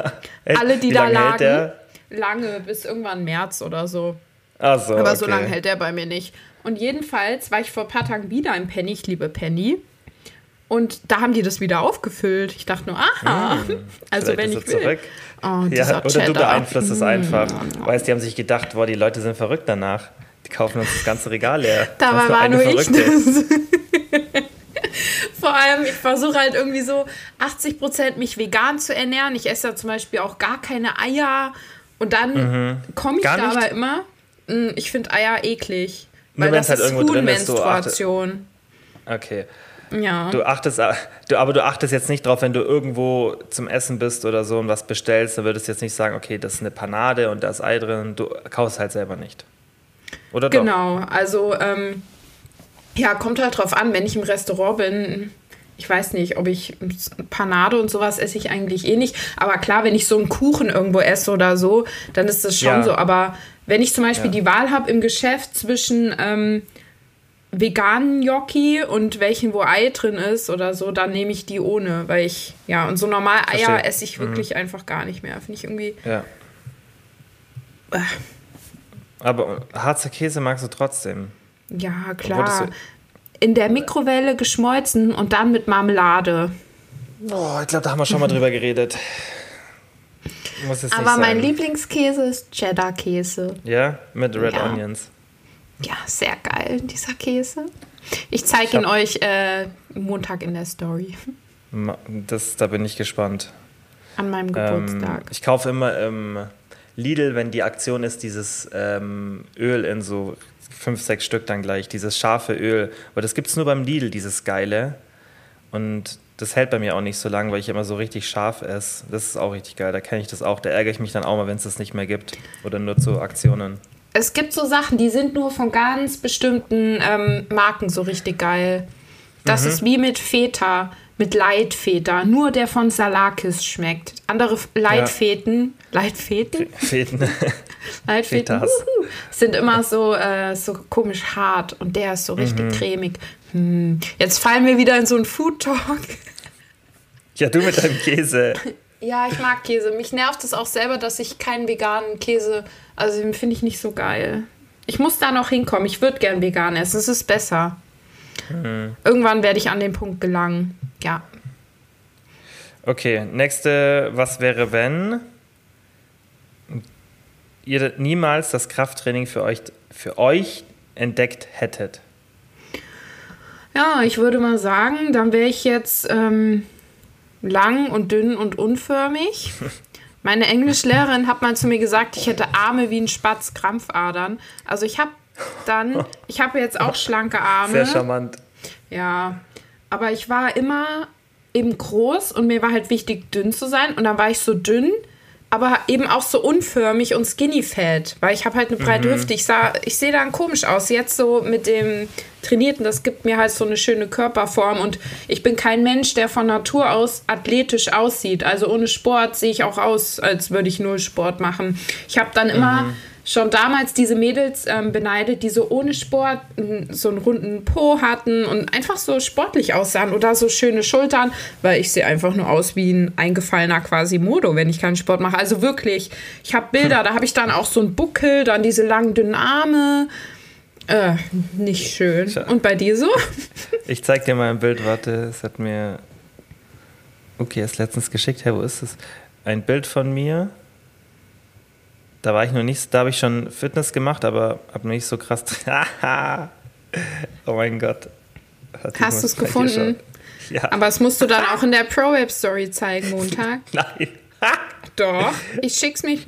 Speaker 1: Alle, die da lagen. Lange, bis irgendwann März oder so.
Speaker 2: Ach so,
Speaker 1: Aber
Speaker 2: okay.
Speaker 1: so lange hält der bei mir nicht. Und jedenfalls war ich vor ein paar Tagen wieder im Penny. Ich liebe Penny. Und da haben die das wieder aufgefüllt. Ich dachte nur, aha. Mm, also wenn ich will. Zurück.
Speaker 2: Oh, ja, oder Cheddar. du beeinflusst es einfach. Mm. Weißt, die haben sich gedacht, boah, die Leute sind verrückt danach. Die kaufen uns das ganze Regal leer.
Speaker 1: Dabei war nur ich das. Vor allem, ich versuche halt irgendwie so 80 Prozent mich vegan zu ernähren. Ich esse ja zum Beispiel auch gar keine Eier. Und dann mhm. komme ich gar da nicht? aber immer. Hm, ich finde Eier eklig. Weil das halt ist irgendwo drin ist, Menstruation.
Speaker 2: Okay.
Speaker 1: Ja.
Speaker 2: Du achtest, du, aber du achtest jetzt nicht drauf, wenn du irgendwo zum Essen bist oder so und was bestellst, dann würdest du jetzt nicht sagen, okay, das ist eine Panade und da ist Ei drin. Du kaufst halt selber nicht. Oder
Speaker 1: doch? Genau, also ähm, ja, kommt halt drauf an, wenn ich im Restaurant bin. Ich weiß nicht, ob ich Panade und sowas esse ich eigentlich eh nicht. Aber klar, wenn ich so einen Kuchen irgendwo esse oder so, dann ist das schon ja. so. Aber wenn ich zum Beispiel ja. die Wahl habe im Geschäft zwischen ähm, veganen Gnocchi und welchen, wo Ei drin ist oder so, dann nehme ich die ohne, weil ich, ja, und so normal Eier Verstehe. esse ich wirklich mhm. einfach gar nicht mehr. Finde ich irgendwie.
Speaker 2: Ja. Äh. Aber harzer Käse magst du trotzdem.
Speaker 1: Ja, klar. In der Mikrowelle geschmolzen und dann mit Marmelade.
Speaker 2: Oh, ich glaube, da haben wir schon mal drüber geredet.
Speaker 1: Aber mein Lieblingskäse ist Cheddar-Käse.
Speaker 2: Ja, mit Red ja. Onions.
Speaker 1: Ja, sehr geil, dieser Käse. Ich zeige ihn euch äh, Montag in der Story.
Speaker 2: Das, da bin ich gespannt.
Speaker 1: An meinem Geburtstag.
Speaker 2: Ähm, ich kaufe immer im Lidl, wenn die Aktion ist, dieses ähm, Öl in so fünf, sechs Stück dann gleich, dieses scharfe Öl. Aber das gibt es nur beim Lidl, dieses geile. Und das hält bei mir auch nicht so lang, weil ich immer so richtig scharf esse. Das ist auch richtig geil. Da kenne ich das auch. Da ärgere ich mich dann auch mal, wenn es das nicht mehr gibt. Oder nur zu Aktionen
Speaker 1: es gibt so Sachen, die sind nur von ganz bestimmten ähm, Marken so richtig geil. Das mhm. ist wie mit Feta, mit Leitfeta. Nur der von Salakis schmeckt. Andere Leitfeten, ja. Leitfeten?
Speaker 2: Feten.
Speaker 1: Leitfeten sind immer so, äh, so komisch hart und der ist so richtig mhm. cremig. Hm. Jetzt fallen wir wieder in so einen Food Talk.
Speaker 2: Ja, du mit deinem Käse.
Speaker 1: Ja, ich mag Käse. Mich nervt es auch selber, dass ich keinen veganen Käse, also den finde ich nicht so geil. Ich muss da noch hinkommen. Ich würde gern vegan essen. Es ist besser. Mhm. Irgendwann werde ich an den Punkt gelangen. Ja.
Speaker 2: Okay, nächste, was wäre, wenn ihr niemals das Krafttraining für euch, für euch entdeckt hättet?
Speaker 1: Ja, ich würde mal sagen, dann wäre ich jetzt ähm, lang und dünn und unförmig. Meine Englischlehrerin hat mal zu mir gesagt, ich hätte Arme wie ein Spatz, Krampfadern. Also ich habe dann, ich habe jetzt auch schlanke Arme.
Speaker 2: Sehr charmant.
Speaker 1: Ja, aber ich war immer eben groß und mir war halt wichtig, dünn zu sein. Und dann war ich so dünn, aber eben auch so unförmig und skinny fat, weil ich habe halt eine breite mhm. Hüfte. Ich, ich sehe dann komisch aus. Jetzt so mit dem Trainierten, das gibt mir halt so eine schöne Körperform und ich bin kein Mensch, der von Natur aus athletisch aussieht. Also ohne Sport sehe ich auch aus, als würde ich nur Sport machen. Ich habe dann immer mhm schon damals diese Mädels ähm, beneidet, die so ohne Sport so einen runden Po hatten und einfach so sportlich aussahen oder so schöne Schultern, weil ich sehe einfach nur aus wie ein eingefallener quasi Modo, wenn ich keinen Sport mache. Also wirklich, ich habe Bilder, da habe ich dann auch so einen Buckel, dann diese langen, dünnen Arme. Äh, nicht schön. Und bei dir so?
Speaker 2: Ich zeig dir mal ein Bild, warte, es hat mir. Okay, erst letztens geschickt. Hey, wo ist es? Ein Bild von mir da war ich noch nicht, da habe ich schon Fitness gemacht, aber habe noch nicht so krass. oh mein Gott.
Speaker 1: Hast du es gefunden? Ja. Aber es musst du dann auch in der Pro Web Story zeigen, Montag.
Speaker 2: Nein.
Speaker 1: doch, ich schick's mich.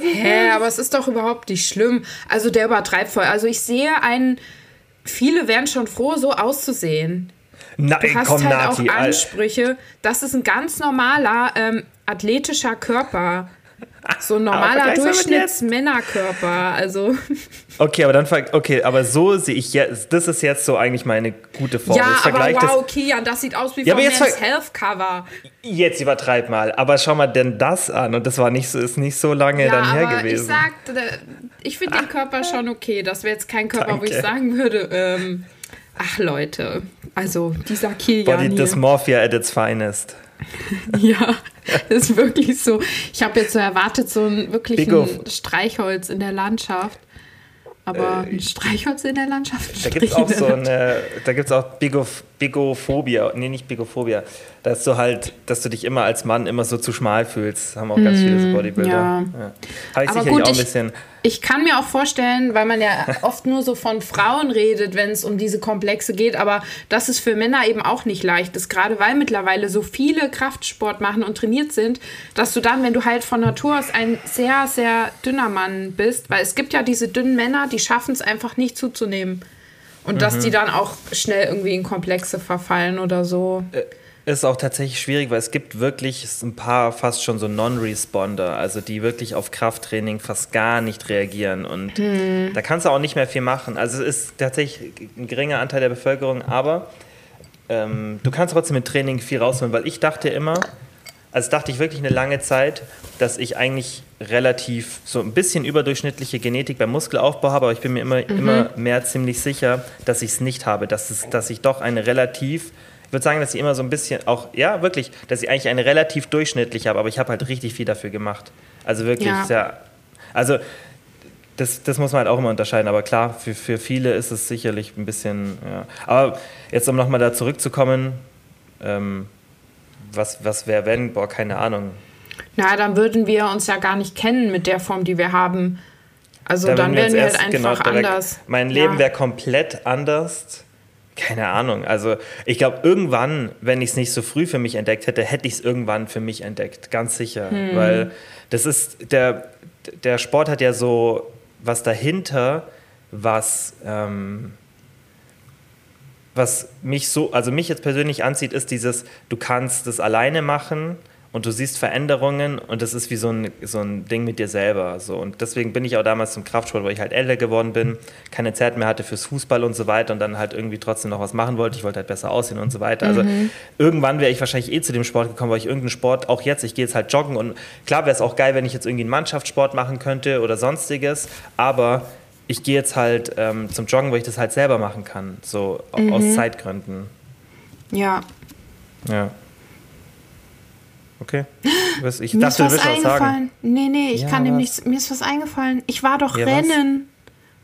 Speaker 1: Hä, aber es ist doch überhaupt nicht schlimm. Also der übertreibt voll. Also ich sehe einen, viele wären schon froh, so auszusehen.
Speaker 2: Nein,
Speaker 1: du hast
Speaker 2: komm,
Speaker 1: halt
Speaker 2: Nati,
Speaker 1: auch Ansprüche. Das ist ein ganz normaler, ähm, athletischer Körper. So ein normaler Durchschnittsmännerkörper, also.
Speaker 2: Okay, aber dann okay, aber so sehe ich jetzt, das ist jetzt so eigentlich meine gute Form.
Speaker 1: Ja, aber wow, okay, ja, das sieht aus wie ja, vom Men's Health Cover.
Speaker 2: Jetzt übertreib mal, aber schau mal denn das an und das war nicht so, ist nicht so lange ja, dann her aber gewesen.
Speaker 1: Ich sagte, ich finde den Körper schon okay. Das wäre jetzt kein Körper, Danke. wo ich sagen würde, ähm, ach Leute, also dieser Kilian
Speaker 2: Body Dysmorphia at its finest.
Speaker 1: ja, ist wirklich so. Ich habe jetzt so erwartet, so ein wirklich Streichholz in der Landschaft. Aber äh, ein Streichholz in der Landschaft.
Speaker 2: Da gibt es auch so eine, da gibt es auch Bigof, Bigophobia, nee, nicht Bigophobia. Dass du halt, dass du dich immer als Mann immer so zu schmal fühlst. Das haben auch ganz mm, viele Bodybuilder. Ja. ja.
Speaker 1: Habe ich Aber sicherlich gut, auch ein bisschen. Ich kann mir auch vorstellen, weil man ja oft nur so von Frauen redet, wenn es um diese Komplexe geht, aber das ist für Männer eben auch nicht leicht. Das gerade weil mittlerweile so viele Kraftsport machen und trainiert sind, dass du dann, wenn du halt von Natur aus ein sehr, sehr dünner Mann bist, weil es gibt ja diese dünnen Männer, die schaffen es einfach nicht zuzunehmen. Und mhm. dass die dann auch schnell irgendwie in Komplexe verfallen oder so.
Speaker 2: Ist auch tatsächlich schwierig, weil es gibt wirklich ein paar fast schon so Non-Responder, also die wirklich auf Krafttraining fast gar nicht reagieren. Und hm. da kannst du auch nicht mehr viel machen. Also es ist tatsächlich ein geringer Anteil der Bevölkerung, aber ähm, du kannst trotzdem mit Training viel rausholen, weil ich dachte immer, also dachte ich wirklich eine lange Zeit, dass ich eigentlich relativ so ein bisschen überdurchschnittliche Genetik beim Muskelaufbau habe, aber ich bin mir immer, mhm. immer mehr ziemlich sicher, dass ich es nicht habe, dass, es, dass ich doch eine relativ ich würde sagen, dass ich immer so ein bisschen auch, ja, wirklich, dass ich eigentlich eine relativ durchschnittliche habe, aber ich habe halt richtig viel dafür gemacht. Also wirklich ja. sehr, also das, das muss man halt auch immer unterscheiden. Aber klar, für, für viele ist es sicherlich ein bisschen, ja. Aber jetzt, um nochmal da zurückzukommen, ähm, was, was wäre, wenn? Boah, keine Ahnung.
Speaker 1: Na, dann würden wir uns ja gar nicht kennen mit der Form, die wir haben. Also da dann wären wir, wir halt einfach genau, anders.
Speaker 2: Mein Leben ja. wäre komplett anders keine Ahnung. Also ich glaube, irgendwann, wenn ich es nicht so früh für mich entdeckt hätte, hätte ich es irgendwann für mich entdeckt, ganz sicher. Hm. Weil das ist, der, der Sport hat ja so was dahinter, was, ähm, was mich so, also mich jetzt persönlich anzieht, ist dieses, du kannst das alleine machen und du siehst Veränderungen und das ist wie so ein, so ein Ding mit dir selber. So. Und deswegen bin ich auch damals zum Kraftsport, weil ich halt älter geworden bin, keine Zeit mehr hatte fürs Fußball und so weiter und dann halt irgendwie trotzdem noch was machen wollte. Ich wollte halt besser aussehen und so weiter. Also mhm. irgendwann wäre ich wahrscheinlich eh zu dem Sport gekommen, weil ich irgendeinen Sport, auch jetzt, ich gehe jetzt halt joggen und klar wäre es auch geil, wenn ich jetzt irgendwie einen Mannschaftssport machen könnte oder sonstiges, aber ich gehe jetzt halt ähm, zum Joggen, weil ich das halt selber machen kann, so mhm. aus Zeitgründen.
Speaker 1: Ja.
Speaker 2: Ja. Okay.
Speaker 1: Ich mir dachte, ist was eingefallen. Sagen. Nee, nee, ich ja, kann dem nichts. Mir ist was eingefallen. Ich war doch ja, rennen.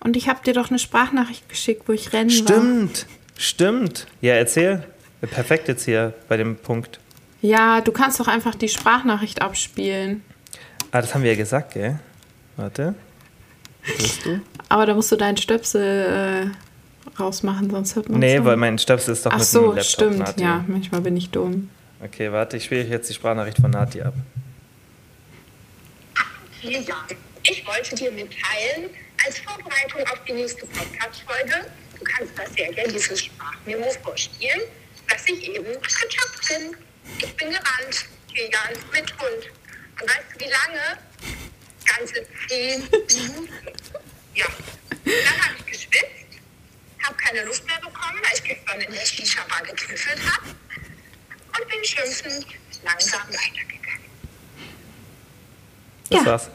Speaker 1: Was? Und ich habe dir doch eine Sprachnachricht geschickt, wo ich rennen
Speaker 2: Stimmt. War. Stimmt. Ja, erzähl. Perfekt jetzt hier bei dem Punkt.
Speaker 1: Ja, du kannst doch einfach die Sprachnachricht abspielen.
Speaker 2: Ah, das haben wir ja gesagt, gell? Warte. Willst du?
Speaker 1: Aber da musst du deinen Stöpsel äh, rausmachen, sonst hört man
Speaker 2: Nee, weil mein Stöpsel ist doch
Speaker 1: Ach mit so, dem Laptop. stimmt. Nati. Ja, manchmal bin ich dumm.
Speaker 2: Okay, warte, ich spiele jetzt die Sprachnachricht von Nati ab.
Speaker 3: Ja, ich wollte dir mitteilen, als Vorbereitung auf die nächste Podcast-Folge, du kannst das sehr gerne, dieses Sprachmemo vorspielen, dass ich eben gejoggt bin. Ich bin gerannt, Kilian, mit Hund. Und weißt du, wie lange? Ganze zehn Minuten. Ja. Dann habe ich geschwitzt, habe keine Luft mehr bekommen, weil ich gestern in der Shisha-Bar gekniffelt habe und bin schimpfend langsam weitergegangen.
Speaker 1: Das ja. war's.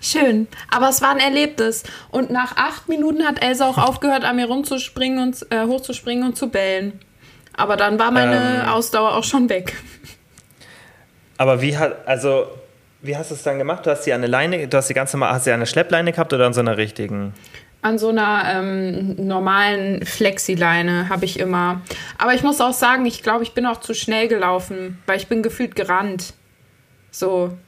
Speaker 1: Schön, aber es war ein Erlebnis. Und nach acht Minuten hat Elsa auch aufgehört, an mir rumzuspringen und äh, hochzuspringen und zu bellen. Aber dann war meine ähm, Ausdauer auch schon weg.
Speaker 2: Aber wie hat, also, wie hast du es dann gemacht? Du hast sie an eine Leine, du hast die ganze hast sie eine Schleppleine gehabt oder an so einer richtigen?
Speaker 1: An so einer ähm, normalen Flexileine habe ich immer. Aber ich muss auch sagen, ich glaube, ich bin auch zu schnell gelaufen, weil ich bin gefühlt gerannt. So.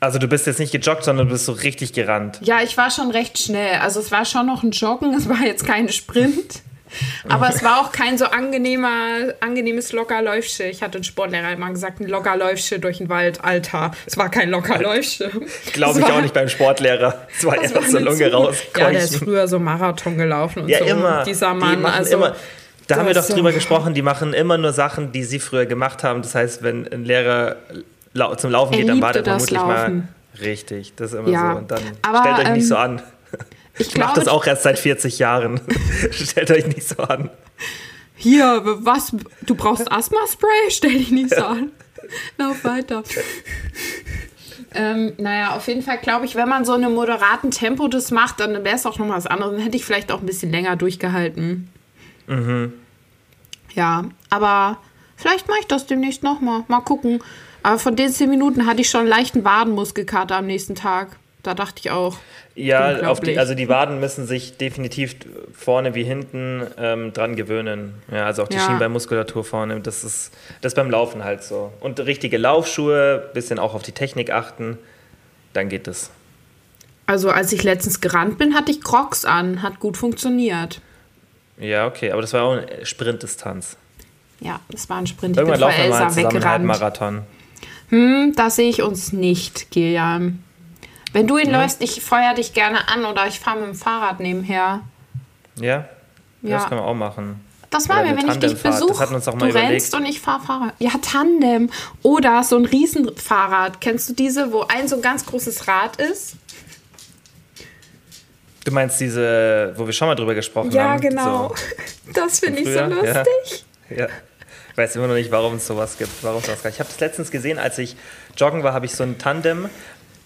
Speaker 2: Also du bist jetzt nicht gejoggt, sondern du bist so richtig gerannt.
Speaker 1: Ja, ich war schon recht schnell. Also es war schon noch ein Joggen, es war jetzt kein Sprint. Aber es war auch kein so angenehmer, angenehmes Lockerläufsche. Ich hatte einen Sportlehrer immer gesagt, ein Lockerläufsche durch den Wald, Alter. Es war kein Lockerläufsche.
Speaker 2: Glaube ich auch nicht beim Sportlehrer. Es war einfach so Lunge raus.
Speaker 1: Ja, der ist früher so Marathon gelaufen und
Speaker 2: ja,
Speaker 1: so.
Speaker 2: Immer.
Speaker 1: Dieser Mann.
Speaker 2: Die also, immer. Da haben wir doch drüber gesprochen, die machen immer nur Sachen, die sie früher gemacht haben. Das heißt, wenn ein Lehrer zum Laufen
Speaker 1: Er
Speaker 2: geht, dann man
Speaker 1: das
Speaker 2: vermutlich mal.
Speaker 1: Laufen.
Speaker 2: Richtig, das ist immer
Speaker 1: Ja,
Speaker 2: so. Und dann
Speaker 1: aber,
Speaker 2: stellt euch nicht
Speaker 1: ähm,
Speaker 2: so an.
Speaker 1: Ich
Speaker 2: Ich mache das auch erst seit 40 Jahren. stellt euch nicht so an.
Speaker 1: Hier, was? Du brauchst Asthma-Spray? Stell dich nicht so an. Lauf weiter. Ähm, naja, auf jeden Fall glaube ich, wenn man so in einem moderaten Tempo das macht, dann wäre es auch noch was anderes. Dann hätte ich vielleicht auch ein bisschen länger durchgehalten. Ja, aber vielleicht mache ich das demnächst nochmal. Mal gucken. Aber von den 10 Minuten hatte ich schon einen leichten Wadenmuskelkater am nächsten Tag. Da dachte ich auch.
Speaker 2: Ja, auf die, also die Waden müssen sich definitiv vorne wie hinten ähm, dran gewöhnen. Ja, also auch die
Speaker 1: Ja.
Speaker 2: Schienbeinmuskulatur vorne. Das ist das ist beim Laufen halt so. Und richtige Laufschuhe, bisschen auch auf die Technik achten, dann geht es.
Speaker 1: Also, als ich letztens gerannt bin, hatte ich Crocs an. Hat gut funktioniert.
Speaker 2: Ja, okay, aber das war auch eine Sprintdistanz.
Speaker 1: Ja, das war ein Sprint. Ich bin
Speaker 2: Irgendwann
Speaker 1: vor
Speaker 2: laufen wir mal
Speaker 1: Elsa
Speaker 2: zusammen einen
Speaker 1: weggerannt.
Speaker 2: Halbmarathon.
Speaker 1: Hm, das sehe ich uns nicht, Gillian. Wenn du ihn läufst, ich feuer dich gerne an oder ich fahre mit dem Fahrrad nebenher.
Speaker 2: Ja? ja?
Speaker 1: Ja.
Speaker 2: Das können wir auch machen.
Speaker 1: Das machen wir, wenn ich dich besuche. du
Speaker 2: überlegt.
Speaker 1: rennst und ich fahre Fahrrad. Ja, Tandem. Oder so ein Riesenfahrrad. Kennst du diese, wo ein so ein ganz großes Rad ist?
Speaker 2: Du meinst diese, wo wir schon mal drüber gesprochen haben?
Speaker 1: genau. Das finde ich so
Speaker 2: ja.
Speaker 1: lustig.
Speaker 2: So, ja. Ich weiß immer noch nicht, warum es sowas gibt. Warum es sowas gibt. Ich habe es letztens gesehen, als ich joggen war, habe ich so ein Tandem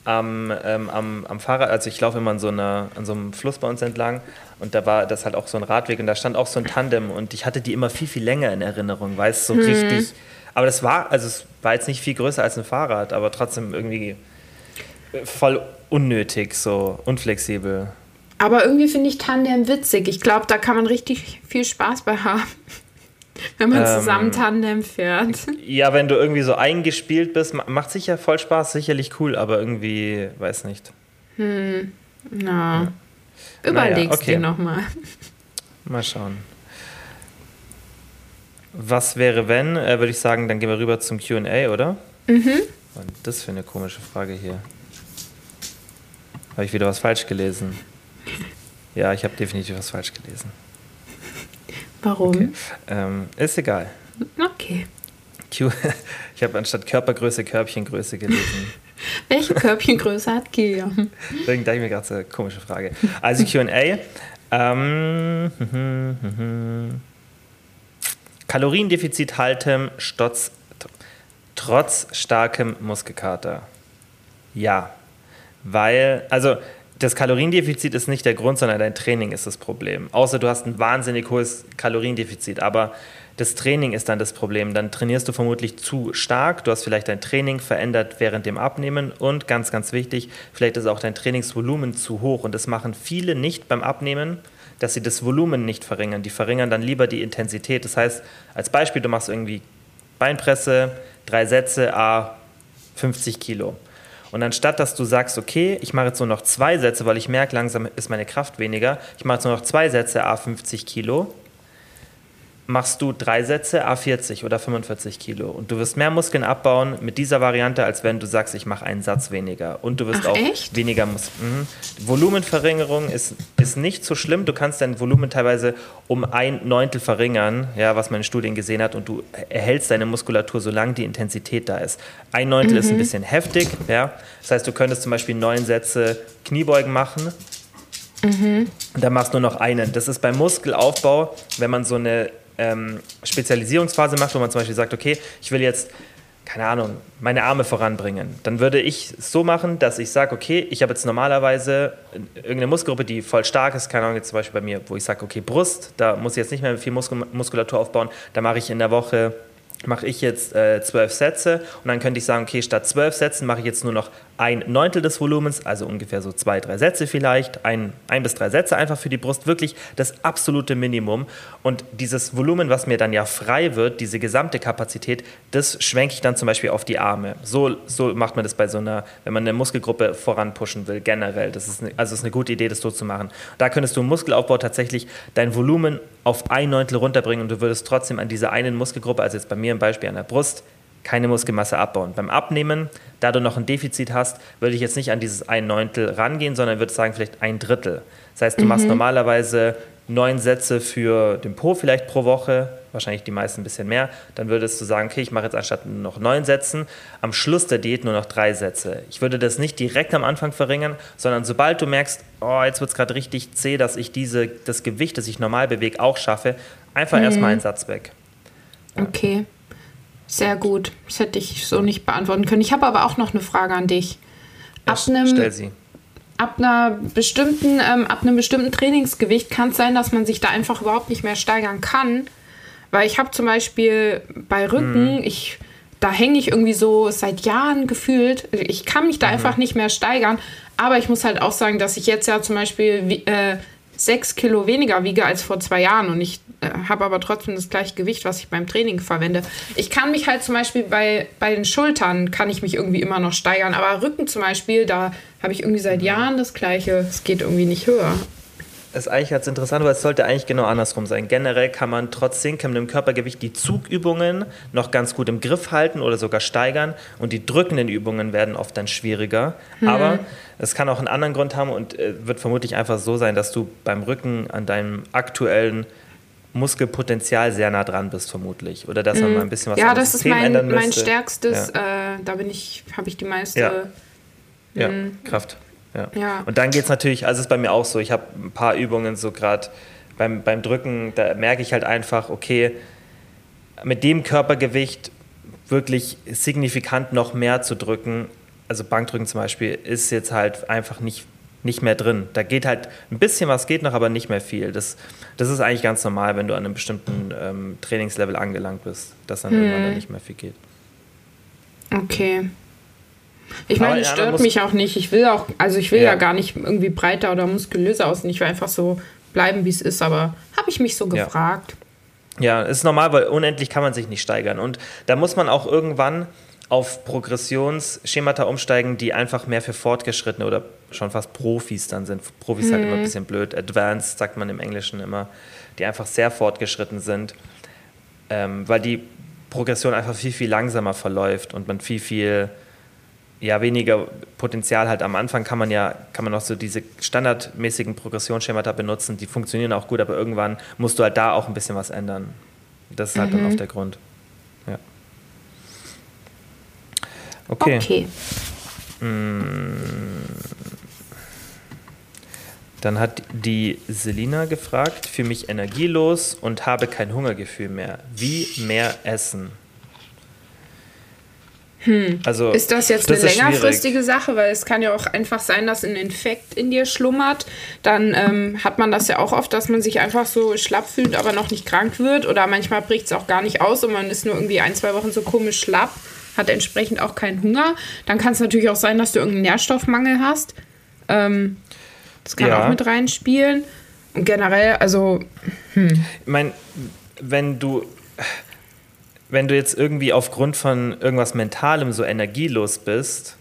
Speaker 2: am, ähm, am, am Fahrrad. Also ich laufe immer an so, einer, an so einem Fluss bei uns entlang und da war das halt auch so ein Radweg und da stand auch so ein Tandem und ich hatte die immer viel, viel länger in Erinnerung, weil es so
Speaker 1: Mhm.
Speaker 2: richtig. Aber das war, also es war jetzt nicht viel größer als ein Fahrrad, aber trotzdem irgendwie voll unnötig, so unflexibel.
Speaker 1: Aber irgendwie finde ich Tandem witzig. Ich glaube, da kann man richtig viel Spaß bei haben. Wenn man
Speaker 2: Ähm,
Speaker 1: zusammen Tandem fährt.
Speaker 2: Ja, wenn du irgendwie so eingespielt bist, ma- macht sicher voll Spaß, sicherlich cool, aber irgendwie, weiß nicht.
Speaker 1: Na. Überlegst
Speaker 2: okay.
Speaker 1: dir nochmal.
Speaker 2: Mal schauen. Was wäre, wenn, äh, würde ich sagen, dann gehen wir rüber zum QA, oder? Mhm. Ist das für eine komische Frage hier? Habe ich wieder was falsch gelesen? Ja, ich habe definitiv was falsch gelesen.
Speaker 1: Warum?
Speaker 2: Ähm, ist egal.
Speaker 1: Okay.
Speaker 2: Q ich habe anstatt Körpergröße Körbchengröße gelesen.
Speaker 1: Welche Körbchengröße hat Kilian?
Speaker 2: Deswegen dachte ich mir gerade so eine komische Frage. Also QA. Ähm. Kaloriendefizit halten stotz, trotz starkem Muskelkater. Ja. Weil, also das Kaloriendefizit ist nicht der Grund, sondern dein Training ist das Problem. Außer du hast ein wahnsinnig hohes Kaloriendefizit. Aber das Training ist dann das Problem. Dann trainierst du vermutlich zu stark. Du hast vielleicht dein Training verändert während dem Abnehmen. Und ganz, ganz wichtig, vielleicht ist auch dein Trainingsvolumen zu hoch. Und das machen viele nicht beim Abnehmen, dass sie das Volumen nicht verringern. Die verringern dann lieber die Intensität. Das heißt, als Beispiel, du machst irgendwie Beinpresse, drei Sätze, a 50 Kilo. Und anstatt, dass du sagst, okay, ich mache jetzt nur noch zwei Sätze, weil ich merke, langsam ist meine Kraft weniger, ich mache jetzt nur noch zwei Sätze, a 50 Kilo, machst du drei Sätze, a 40 oder 45 Kilo. Und du wirst mehr Muskeln abbauen mit dieser Variante, als wenn du sagst, ich mache einen Satz weniger. Und du wirst
Speaker 1: Ach,
Speaker 2: auch
Speaker 1: echt?
Speaker 2: weniger Muskeln. Mhm. Volumenverringerung ist, ist nicht so schlimm. Du kannst dein Volumen teilweise um ein Neuntel verringern, ja, was man in Studien gesehen hat, und du erhältst deine Muskulatur, solange die Intensität da ist. Ein Neuntel ist ein bisschen heftig, ja. Das heißt, du könntest zum Beispiel neun Sätze Kniebeugen machen. Und dann machst du nur noch einen. Das ist beim Muskelaufbau, wenn man so eine ähm, Spezialisierungsphase macht, wo man zum Beispiel sagt, okay, ich will jetzt, keine Ahnung, meine Arme voranbringen. Dann würde ich es so machen, dass ich sage, okay, ich habe jetzt normalerweise irgendeine Muskelgruppe, die voll stark ist, keine Ahnung, jetzt zum Beispiel bei mir, wo ich sage, okay, Brust, da muss ich jetzt nicht mehr viel Muskel Muskulatur aufbauen, da mache ich in der Woche mache ich jetzt äh, zwölf Sätze und dann könnte ich sagen, okay, statt zwölf Sätzen mache ich jetzt nur noch ein Neuntel des Volumens, also ungefähr so zwei, drei Sätze vielleicht, ein, ein bis drei Sätze einfach für die Brust, wirklich das absolute Minimum. Und dieses Volumen, was mir dann ja frei wird, diese gesamte Kapazität, das schwenke ich dann zum Beispiel auf die Arme. So, so macht man das bei so einer, wenn man eine Muskelgruppe voranpushen will, generell. Das ist eine, also ist eine gute Idee, das so zu machen. Da könntest du im Muskelaufbau tatsächlich dein Volumen auf ein Neuntel runterbringen und du würdest trotzdem an dieser einen Muskelgruppe, also jetzt bei mir im Beispiel an der Brust, keine Muskelmasse abbauen. Beim Abnehmen, da du noch ein Defizit hast, würde ich jetzt nicht an dieses ein Neuntel rangehen, sondern würde sagen vielleicht ein Drittel. Das heißt, du machst normalerweise neun Sätze für den Po vielleicht pro Woche, wahrscheinlich die meisten ein bisschen mehr, dann würdest du sagen, okay, ich mache jetzt anstatt noch neun Sätzen, am Schluss der Diät nur noch drei Sätze. Ich würde das nicht direkt am Anfang verringern, sondern sobald du merkst, oh, jetzt wird es gerade richtig zäh, dass ich diese, das Gewicht, das ich normal bewege, auch schaffe, einfach mhm. erstmal einen Satz weg.
Speaker 1: Ja. Sehr gut. Das hätte ich so nicht beantworten können. Ich habe aber auch noch eine Frage an dich.
Speaker 2: Ab ja, einem, stell sie
Speaker 1: ab einer bestimmten, ähm, ab einem bestimmten Trainingsgewicht kann es sein, dass man sich da einfach überhaupt nicht mehr steigern kann. Weil ich habe zum Beispiel bei Rücken, mhm. ich, da hänge ich irgendwie so seit Jahren gefühlt. Ich kann mich da mhm. einfach nicht mehr steigern. Aber ich muss halt auch sagen, dass ich jetzt ja zum Beispiel äh, sechs Kilo weniger wiege als vor zwei Jahren und ich äh, habe aber trotzdem das gleiche Gewicht, was ich beim Training verwende. Ich kann mich halt zum Beispiel bei, bei den Schultern, kann ich mich irgendwie immer noch steigern, aber Rücken zum Beispiel, da habe ich irgendwie seit Jahren das gleiche. Es geht irgendwie nicht höher.
Speaker 2: Das ist eigentlich ganz interessant, weil es sollte eigentlich genau andersrum sein. Generell kann man trotzdem kann mit dem Körpergewicht die Zugübungen noch ganz gut im Griff halten oder sogar steigern und die drückenden Übungen werden oft dann schwieriger. Mhm. Aber es kann auch einen anderen Grund haben und äh, wird vermutlich einfach so sein, dass du beim Rücken an deinem aktuellen Muskelpotenzial sehr nah dran bist, vermutlich. Oder dass man mhm. mal ein bisschen was
Speaker 1: Ja, das ist mein, mein stärkstes, ja. äh, da bin ich, habe ich die meiste.
Speaker 2: Ja, ja. Mhm. Kraft. Ja. ja. Und dann geht es natürlich, also ist bei mir auch so, ich habe ein paar Übungen so gerade beim, beim Drücken, da merke ich halt einfach, okay, mit dem Körpergewicht wirklich signifikant noch mehr zu drücken, also Bankdrücken zum Beispiel, ist jetzt halt einfach nicht, nicht mehr drin. Da geht halt ein bisschen was geht noch, aber nicht mehr viel. Das, das ist eigentlich ganz normal, wenn du an einem bestimmten ähm, Trainingslevel angelangt bist, dass dann hm. irgendwann dann nicht mehr viel geht.
Speaker 1: Okay. Ich meine, es stört mich auch nicht. Ich will auch, also ich will ja. ja. gar nicht irgendwie breiter oder muskulöser aussehen. Ich will einfach so bleiben, wie es ist, aber habe ich mich so gefragt.
Speaker 2: Ja. ja, ist normal, weil unendlich kann man sich nicht steigern. Und da muss man auch irgendwann auf Progressionsschemata umsteigen, die einfach mehr für Fortgeschrittene oder schon fast Profis dann sind. Profis mhm. halt immer ein mhm. bisschen blöd. Advanced sagt man im Englischen immer, die einfach sehr fortgeschritten sind, ähm, weil die Progression einfach viel, viel langsamer verläuft und man viel, viel ja, weniger Potenzial halt am Anfang kann man ja, kann man auch so diese standardmäßigen Progressionsschemata benutzen, die funktionieren auch gut, aber irgendwann musst du halt da auch ein bisschen was ändern. Das ist halt mhm. dann auch der Grund. Ja. Okay. okay. Mm. Dann hat die Selina gefragt, für mich energielos und habe kein Hungergefühl mehr. Wie mehr essen?
Speaker 1: Hm. Also, ist das jetzt das eine längerfristige Sache? Weil es kann ja auch einfach sein, dass ein Infekt in dir schlummert. Dann ähm, hat man das ja auch oft, dass man sich einfach so schlapp fühlt, aber noch nicht krank wird. Oder manchmal bricht es auch gar nicht aus und man ist nur irgendwie ein, zwei Wochen so komisch schlapp, hat entsprechend auch keinen Hunger. Dann kann es natürlich auch sein, dass du irgendeinen Nährstoffmangel hast. Ähm, das kann ja. auch mit reinspielen. Und generell, also.
Speaker 2: Hm. Ich meine, wenn du wenn du jetzt irgendwie aufgrund von irgendwas Mentalem so energielos bist,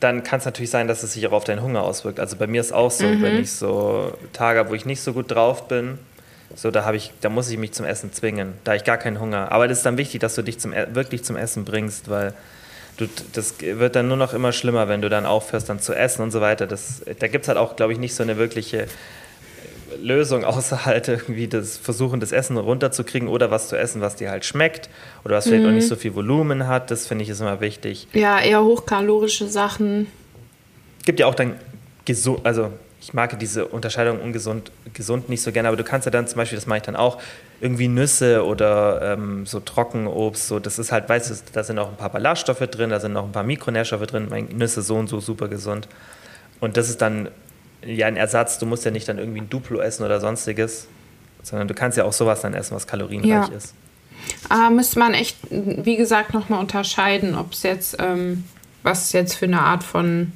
Speaker 2: dann kann es natürlich sein, dass es sich auch auf deinen Hunger auswirkt. Also bei mir ist auch so, mhm. wenn ich so Tage habe, wo ich nicht so gut drauf bin, so da habe ich, da muss ich mich zum Essen zwingen, da habe ich gar keinen Hunger. Aber das ist dann wichtig, dass du dich zum, e, wirklich zum Essen bringst, weil du, das wird dann nur noch immer schlimmer, wenn du dann aufhörst, dann zu essen und so weiter. Das, da gibt es halt auch, glaube ich, nicht so eine wirkliche Lösung, außer halt irgendwie das Versuchen, das Essen runterzukriegen oder was zu essen, was dir halt schmeckt oder was vielleicht mhm. auch nicht so viel Volumen hat. Das finde ich ist immer wichtig.
Speaker 1: Ja, eher hochkalorische Sachen.
Speaker 2: Gibt ja auch dann gesund, also ich mag diese Unterscheidung ungesund, gesund nicht so gerne, aber du kannst ja dann zum Beispiel, das mache ich dann auch, irgendwie Nüsse oder ähm, so Trockenobst, so, das ist halt, weißt du, da sind auch ein paar Ballaststoffe drin, da sind noch ein paar Mikronährstoffe drin, Nüsse so und so super gesund. Und das ist dann ja ein Ersatz. Du musst ja nicht dann irgendwie ein Duplo essen oder sonstiges, sondern du kannst ja auch sowas dann essen, was kalorienreich ja. ist.
Speaker 1: Aber müsste man echt, wie gesagt, nochmal unterscheiden, ob es jetzt, ähm, was jetzt für eine Art von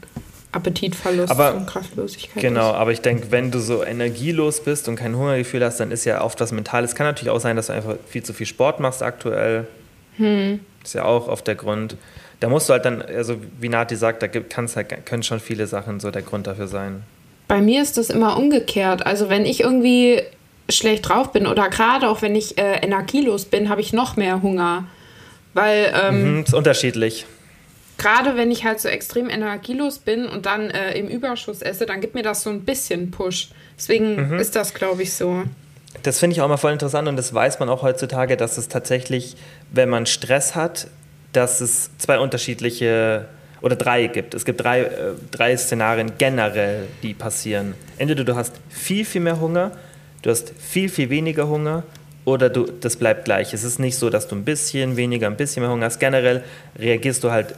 Speaker 1: Appetitverlust
Speaker 2: aber,
Speaker 1: und Kraftlosigkeit
Speaker 2: Genau, ist. aber ich denke, wenn du so energielos bist und kein Hungergefühl hast, dann ist ja oft was Mentales. Kann natürlich auch sein, dass du einfach viel zu viel Sport machst aktuell. Hm. Ist ja auch oft der Grund. Da musst du halt dann, also wie Nati sagt, da halt, können schon viele Sachen so der Grund dafür sein.
Speaker 1: Bei mir ist das immer umgekehrt. Also wenn ich irgendwie schlecht drauf bin oder gerade auch wenn ich äh, energielos bin, habe ich noch mehr Hunger. Weil ähm,
Speaker 2: mhm, ist unterschiedlich.
Speaker 1: Gerade wenn ich halt so extrem energielos bin und dann äh, im Überschuss esse, dann gibt mir das so ein bisschen Push. Deswegen mhm. ist das, glaube ich, so.
Speaker 2: das finde ich auch mal voll interessant und das weiß man auch heutzutage, dass es tatsächlich, wenn man Stress hat, dass es zwei unterschiedliche oder drei gibt. Es gibt drei, äh, drei Szenarien generell, die passieren. Entweder du hast viel, viel mehr Hunger, du hast viel, viel weniger Hunger oder du, das bleibt gleich. Es ist nicht so, dass du ein bisschen weniger, ein bisschen mehr Hunger hast. Generell reagierst du halt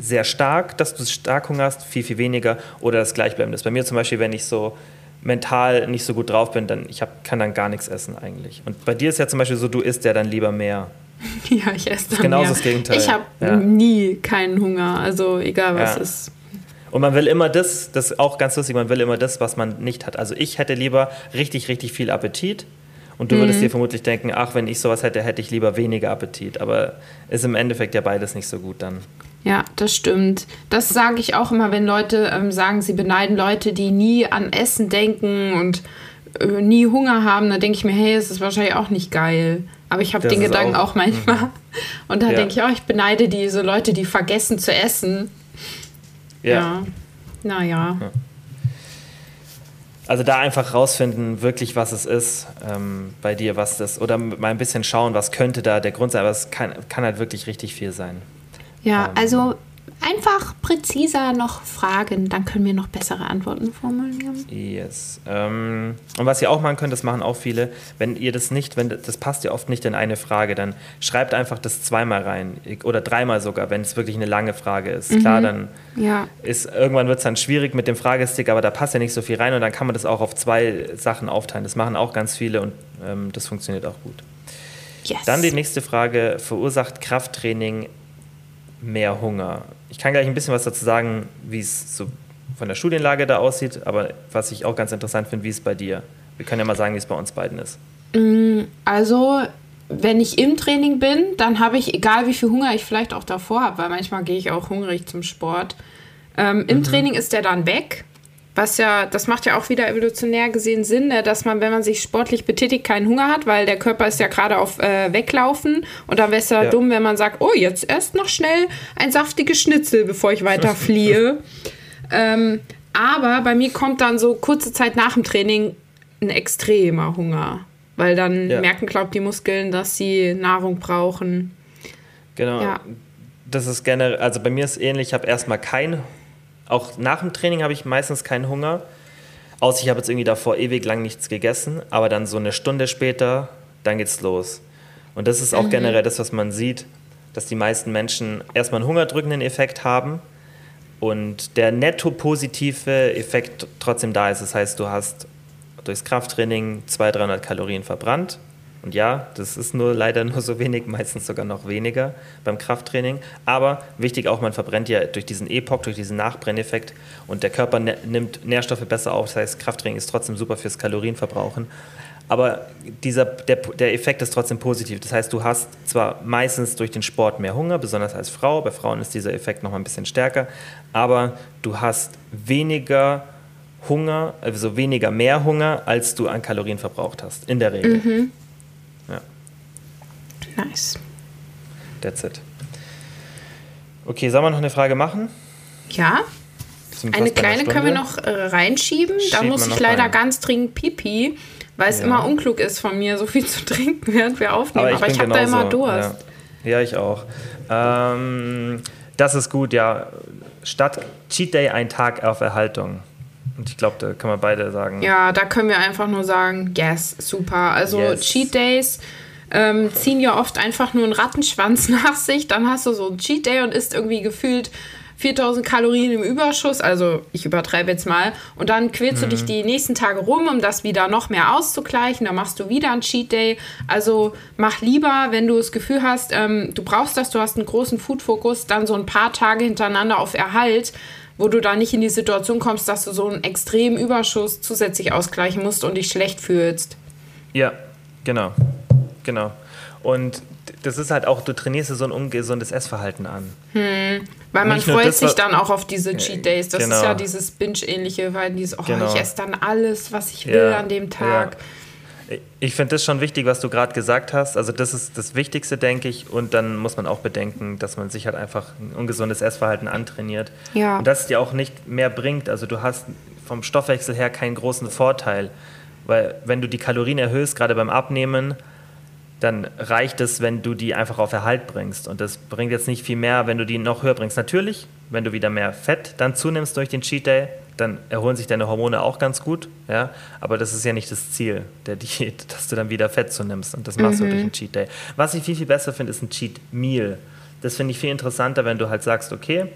Speaker 2: sehr stark, dass du stark Hunger hast, viel, viel weniger oder das Gleichbleibende ist. Bei mir zum Beispiel, wenn ich so mental nicht so gut drauf bin, dann ich hab, kann dann gar nichts essen eigentlich. Und bei dir ist ja zum Beispiel so, du isst ja dann lieber mehr.
Speaker 1: Ja, ich esse dann mehr.
Speaker 2: das Gegenteil.
Speaker 1: Ich habe
Speaker 2: Ja.
Speaker 1: nie keinen Hunger, also egal was
Speaker 2: Ja.
Speaker 1: ist.
Speaker 2: Und man will immer das, das ist auch ganz lustig, man will immer das, was man nicht hat. Also ich hätte lieber richtig, richtig viel Appetit. Und du würdest dir vermutlich denken, ach, wenn ich sowas hätte, hätte ich lieber weniger Appetit. Aber ist im Endeffekt ja beides nicht so gut dann.
Speaker 1: Ja, das stimmt. Das sage ich auch immer, wenn Leute ähm, sagen, sie beneiden Leute, die nie an Essen denken und äh, nie Hunger haben. Da denke ich mir, hey, es ist wahrscheinlich auch nicht geil. Aber ich habe den Gedanken
Speaker 2: auch-
Speaker 1: auch, manchmal. Und da
Speaker 2: Ja.
Speaker 1: denke ich auch, ich beneide diese Leute, die vergessen zu essen. Ja. Naja.
Speaker 2: Also da einfach rausfinden, wirklich, was es ist ähm, bei dir, was das, oder mal ein bisschen schauen, was könnte da der Grund sein, aber es kann, kann halt wirklich richtig viel sein.
Speaker 1: Ja,
Speaker 2: Ähm.
Speaker 1: also einfach präziser noch fragen, dann können wir noch bessere Antworten formulieren.
Speaker 2: Yes. Ähm, und was ihr auch machen könnt, das machen auch viele, wenn ihr das nicht, wenn das passt ja oft nicht in eine Frage, dann schreibt einfach das zweimal rein oder dreimal sogar, wenn es wirklich eine lange Frage ist. Klar, dann
Speaker 1: Ja.
Speaker 2: ist irgendwann wird es dann schwierig mit dem Fragestick, aber da passt ja nicht so viel rein und dann kann man das auch auf zwei Sachen aufteilen. Das machen auch ganz viele und ähm, das funktioniert auch gut.
Speaker 1: Yes.
Speaker 2: Dann die nächste Frage: Verursacht Krafttraining mehr Hunger? Ich kann gleich ein bisschen was dazu sagen, wie es so von der Studienlage da aussieht, aber was ich auch ganz interessant finde, wie es bei dir. Wir können ja mal sagen, wie es bei uns beiden ist.
Speaker 1: Also, wenn ich im Training bin, dann habe ich, egal wie viel Hunger ich vielleicht auch davor habe, weil manchmal gehe ich auch hungrig zum Sport. Ähm, Im Training ist der dann weg. Was ja, das macht ja auch wieder evolutionär gesehen Sinn, ne, dass man, wenn man sich sportlich betätigt, keinen Hunger hat, weil der Körper ist ja gerade auf äh, Weglaufen. Und dann wäre es ja,
Speaker 2: Ja.
Speaker 1: dumm, wenn man sagt, oh, jetzt erst noch schnell ein saftiges Schnitzel, bevor ich weiter fliehe. ähm, aber bei mir kommt dann so kurze Zeit nach dem Training ein extremer Hunger. Weil dann
Speaker 2: Ja.
Speaker 1: merken, glaubt die Muskeln, dass sie Nahrung brauchen.
Speaker 2: Genau.
Speaker 1: Ja.
Speaker 2: Das ist generell, also bei mir ist ähnlich, ich habe erstmal keinen, auch nach dem Training habe ich meistens keinen Hunger. Außer ich habe jetzt irgendwie davor ewig lang nichts gegessen, aber dann so eine Stunde später, dann geht's los. Und das ist auch generell das, was man sieht, dass die meisten Menschen erstmal einen hungerdrückenden Effekt haben und der netto positive Effekt trotzdem da ist. Das heißt, du hast durchs Krafttraining 200, 300 Kalorien verbrannt. Und ja, das ist nur leider nur so wenig, meistens sogar noch weniger beim Krafttraining. Aber wichtig auch, man verbrennt ja durch diesen Epoch, durch diesen Nachbrenneffekt und der Körper ne nimmt Nährstoffe besser auf. Das heißt, Krafttraining ist trotzdem super fürs Kalorienverbrauchen. Aber dieser, der, der Effekt ist trotzdem positiv. Das heißt, du hast zwar meistens durch den Sport mehr Hunger, besonders als Frau. Bei Frauen ist dieser Effekt noch mal ein bisschen stärker. Aber du hast weniger Hunger, also weniger mehr Hunger, als du an Kalorien verbraucht hast. In der Regel. Ja,
Speaker 1: Nice.
Speaker 2: that's it. Okay, sollen wir noch eine Frage machen?
Speaker 1: Ja, eine kleine können wir noch äh, reinschieben. da
Speaker 2: Schieben
Speaker 1: muss ich leider
Speaker 2: rein.
Speaker 1: ganz dringend pipi, weil es
Speaker 2: Ja.
Speaker 1: immer unklug ist von mir, so viel zu trinken, während wir aufnehmen. Aber ich,
Speaker 2: bin
Speaker 1: habe da immer Durst.
Speaker 2: Ja, ja ich auch. Ähm, das ist gut, ja. Statt Cheat Day ein Tag auf Erhaltung. Und ich glaube, da können wir beide sagen.
Speaker 1: Ja, da können wir einfach nur sagen, yes, super. Also
Speaker 2: Yes.
Speaker 1: Cheat Days ähm, ziehen ja oft einfach nur einen Rattenschwanz nach sich. Dann hast du so einen Cheat Day und isst irgendwie gefühlt 4000 Kalorien im Überschuss. Also ich übertreibe jetzt mal. Und dann quälst du dich die nächsten Tage rum, um das wieder noch mehr auszugleichen. Dann machst du wieder einen Cheat Day. Also mach lieber, wenn du das Gefühl hast, ähm, du brauchst das, du hast einen großen Food-Fokus, dann so ein paar Tage hintereinander auf Erhalt wo du da nicht in die Situation kommst, dass du so einen extremen Überschuss zusätzlich ausgleichen musst und dich schlecht fühlst.
Speaker 2: Ja, genau. Genau. Und das ist halt auch, du trainierst dir so ein ungesundes Essverhalten an.
Speaker 1: Weil man freut
Speaker 2: das,
Speaker 1: sich dann auch auf diese Cheat Days. Das
Speaker 2: genau.
Speaker 1: ist ja dieses Binge-ähnliche, weil dieses, oh,
Speaker 2: Genau.
Speaker 1: ich esse dann alles, was ich will
Speaker 2: Ja,
Speaker 1: an dem Tag.
Speaker 2: Ich finde das schon wichtig, was du gerade gesagt hast. Also das ist das Wichtigste, denke ich. Und dann muss man auch bedenken, dass man sich halt einfach ein ungesundes Essverhalten antrainiert.
Speaker 1: Ja.
Speaker 2: Und das dir auch nicht mehr bringt. Also du hast vom Stoffwechsel her keinen großen Vorteil. Weil wenn du die Kalorien erhöhst, gerade beim Abnehmen, dann reicht es, wenn du die einfach auf Erhalt bringst. Und das bringt jetzt nicht viel mehr, wenn du die noch höher bringst. Natürlich, wenn du wieder mehr Fett dann zunimmst durch den Cheat Day, dann erholen sich deine Hormone auch ganz gut. Ja? Aber das ist ja nicht das Ziel der Diät, dass du dann wieder Fett zunimmst. Und das machst mhm. du durch einen Cheat Day. Was ich viel, viel besser finde, ist ein Cheat Meal. Das finde ich viel interessanter, wenn du halt sagst, okay,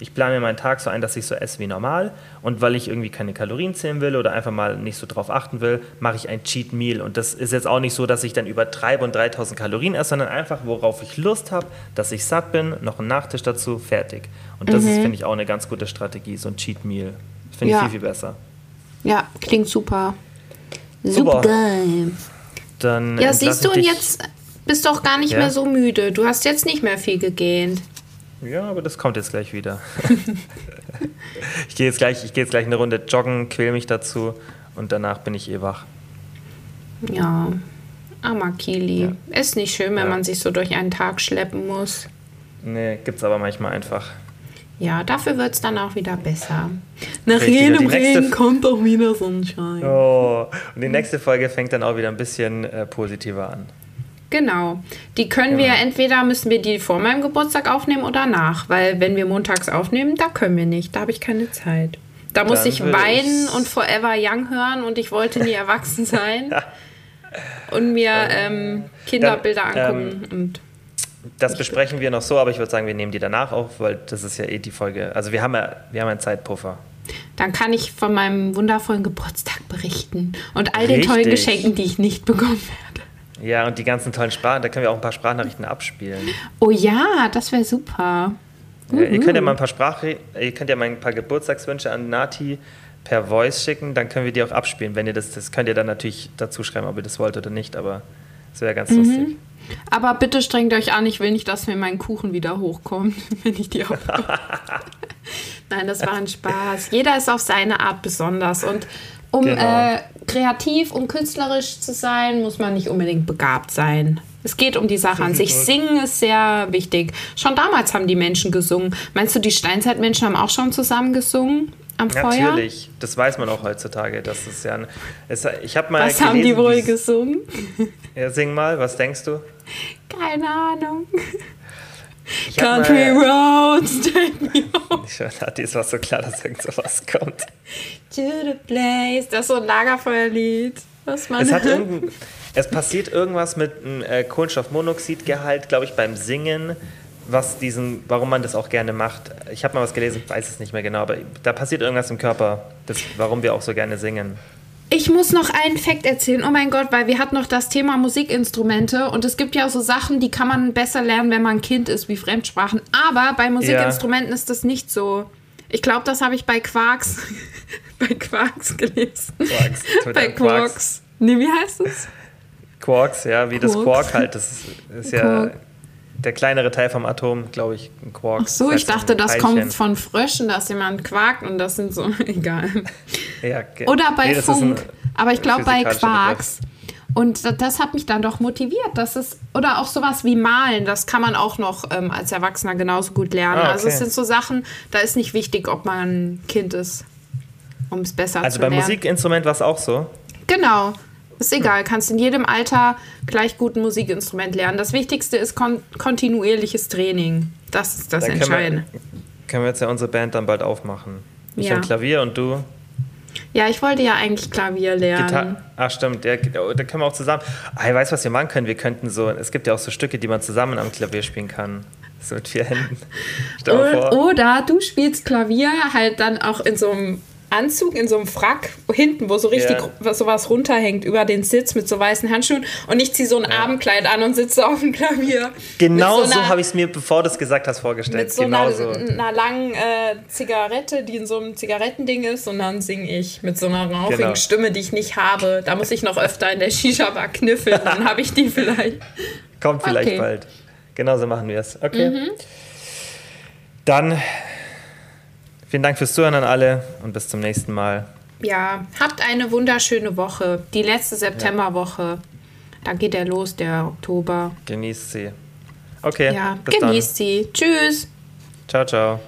Speaker 2: ich plane mir meinen Tag so ein, dass ich so esse wie normal. Und weil ich irgendwie keine Kalorien zählen will oder einfach mal nicht so drauf achten will, mache ich ein Cheat Meal. Und das ist jetzt auch nicht so, dass ich dann übertreibe und 3000 Kalorien esse, sondern einfach, worauf ich Lust habe, dass ich satt bin, noch ein Nachtisch dazu, fertig. Und das mhm. ist, finde ich, auch eine ganz gute Strategie, so ein Cheat Meal. Finde ja. ich viel, viel besser.
Speaker 1: Ja, klingt super. Super, geil. Dann ja, siehst du, und jetzt bist du auch gar nicht ja? mehr so müde. Du hast jetzt nicht mehr viel gegähnt.
Speaker 2: Ja, aber das kommt jetzt gleich wieder. ich gehe jetzt, gleich, geh jetzt gleich eine Runde joggen, quäl mich dazu und danach bin ich eh wach.
Speaker 1: Ja, armer Kili. Ja. Ist nicht schön, wenn ja. man sich so durch einen Tag schleppen muss.
Speaker 2: Nee, gibt's aber manchmal einfach.
Speaker 1: Ja, dafür wird es dann auch wieder besser. Nach Richtig, jedem Regen kommt auch wieder Sonnenschein.
Speaker 2: Oh, und die nächste Folge fängt dann auch wieder ein bisschen äh, positiver an.
Speaker 1: Genau. Die können genau. wir entweder müssen wir die vor meinem Geburtstag aufnehmen oder nach, weil wenn wir montags aufnehmen, da können wir nicht, da habe ich keine Zeit. Da muss ich weinen und Forever Young hören und ich wollte nie erwachsen sein und mir ähm, Kinderbilder dann, angucken ähm, und
Speaker 2: das besprechen wir noch so, aber ich würde sagen, wir nehmen die danach auf, weil das ist ja eh die Folge. Also wir haben ja, wir haben einen Zeitpuffer.
Speaker 1: Dann kann ich von meinem wundervollen Geburtstag berichten und all Richtig. den tollen Geschenken, die ich nicht bekommen werde.
Speaker 2: Ja, und die ganzen tollen Sprachen, da können wir auch ein paar Sprachnachrichten abspielen.
Speaker 1: Oh ja, das wäre super.
Speaker 2: Ja, ihr könnt ja mal ein paar Sprach ihr könnt ja mal ein paar Geburtstagswünsche an Nati per Voice schicken, dann können wir die auch abspielen. Wenn ihr das, das könnt ihr dann natürlich dazu schreiben, ob ihr das wollt oder nicht, aber das wäre ganz mhm. lustig.
Speaker 1: Aber bitte strengt euch an, ich will nicht, dass mir mein Kuchen wieder hochkommt, wenn ich die aufmache. Nein, das war ein Spaß. Jeder ist auf seine Art besonders und um genau. äh, kreativ und künstlerisch zu sein, muss man nicht unbedingt begabt sein. Es geht um die Sache an sich. Singen ist sehr wichtig. Schon damals haben die Menschen gesungen. Meinst du, die Steinzeitmenschen haben auch schon zusammen gesungen am Feuer?
Speaker 2: Natürlich, das weiß man auch heutzutage. Das ist ja ein, es, ich hab mal
Speaker 1: was gelesen, haben die wohl gesungen?
Speaker 2: Ja, sing mal, was denkst du?
Speaker 1: Keine Ahnung. Country Roads, take me
Speaker 2: home. Es war so klar, dass irgend sowas kommt.
Speaker 1: To the place. Das ist so ein Lagerfeuerlied. Was man
Speaker 2: es, hat es passiert irgendwas mit einem äh, Kohlenstoffmonoxidgehalt, glaube ich, beim Singen, was diesen, warum man das auch gerne macht. Ich habe mal was gelesen, weiß es nicht mehr genau, aber da passiert irgendwas im Körper, das, warum wir auch so gerne singen.
Speaker 1: Ich muss noch einen Fakt erzählen. Oh mein Gott, weil wir hatten noch das Thema Musikinstrumente und es gibt ja so Sachen, die kann man besser lernen, wenn man ein Kind ist, wie Fremdsprachen. Aber bei Musikinstrumenten ja. ist das nicht so. Ich glaube, das habe ich bei Quarks, bei Quarks gelesen. Quarks. bei Quarks. Quarks. Nee, wie heißt es?
Speaker 2: Quarks, ja, wie Quarks. das Quark halt. Das ist, ist ja der kleinere Teil vom Atom, glaube ich, ein Quark.
Speaker 1: Ach so, ich dachte, das kommt von Fröschen, dass jemand quakt und das sind so, egal. Ja, okay. Oder bei nee, Funk, aber ich glaube bei Quarks. Begriff. Und das hat mich dann doch motiviert. Das ist, oder auch sowas wie Malen, das kann man auch noch ähm, als Erwachsener genauso gut lernen. Ah, okay. Also es sind so Sachen, da ist nicht wichtig, ob man ein Kind ist, um es besser
Speaker 2: also
Speaker 1: zu lernen.
Speaker 2: Also beim Musikinstrument war es auch so?
Speaker 1: Genau. Ist egal, kannst in jedem Alter gleich gut ein Musikinstrument lernen. Das Wichtigste ist kon kontinuierliches Training. Das ist das Entscheidende.
Speaker 2: Können wir, können wir jetzt ja unsere Band dann bald aufmachen. Ich ja. ein Klavier und du?
Speaker 1: Ja, ich wollte ja eigentlich Klavier lernen. Gitar
Speaker 2: Ach stimmt, ja, da können wir auch zusammen. Ah, ich weiß, was wir machen können. Wir könnten so, es gibt ja auch so Stücke, die man zusammen am Klavier spielen kann. So mit vier Händen.
Speaker 1: Oder du spielst Klavier halt dann auch in so einem Anzug in so einem Frack hinten, wo so richtig yeah. sowas runterhängt über den Sitz mit so weißen Handschuhen und ich ziehe so ein ja. Abendkleid an und sitze auf dem Klavier.
Speaker 2: Genau so, so habe ich es mir, bevor du es gesagt hast, vorgestellt.
Speaker 1: Mit so
Speaker 2: genau
Speaker 1: einer, so. einer langen äh, Zigarette, die in so einem Zigarettending ist und dann singe ich mit so einer rauchigen genau. Stimme, die ich nicht habe. Da muss ich noch öfter in der Shisha-Bar kniffeln, dann habe ich die vielleicht.
Speaker 2: Kommt vielleicht okay. bald. Genauso machen wir es. Okay. Mhm. Dann Vielen Dank fürs Zuhören an alle und bis zum nächsten Mal.
Speaker 1: Ja, habt eine wunderschöne Woche. Die letzte Septemberwoche. Dann geht er los, der Oktober.
Speaker 2: Genießt sie. Okay.
Speaker 1: Ja, genießt dann. sie. Tschüss.
Speaker 2: Ciao, ciao.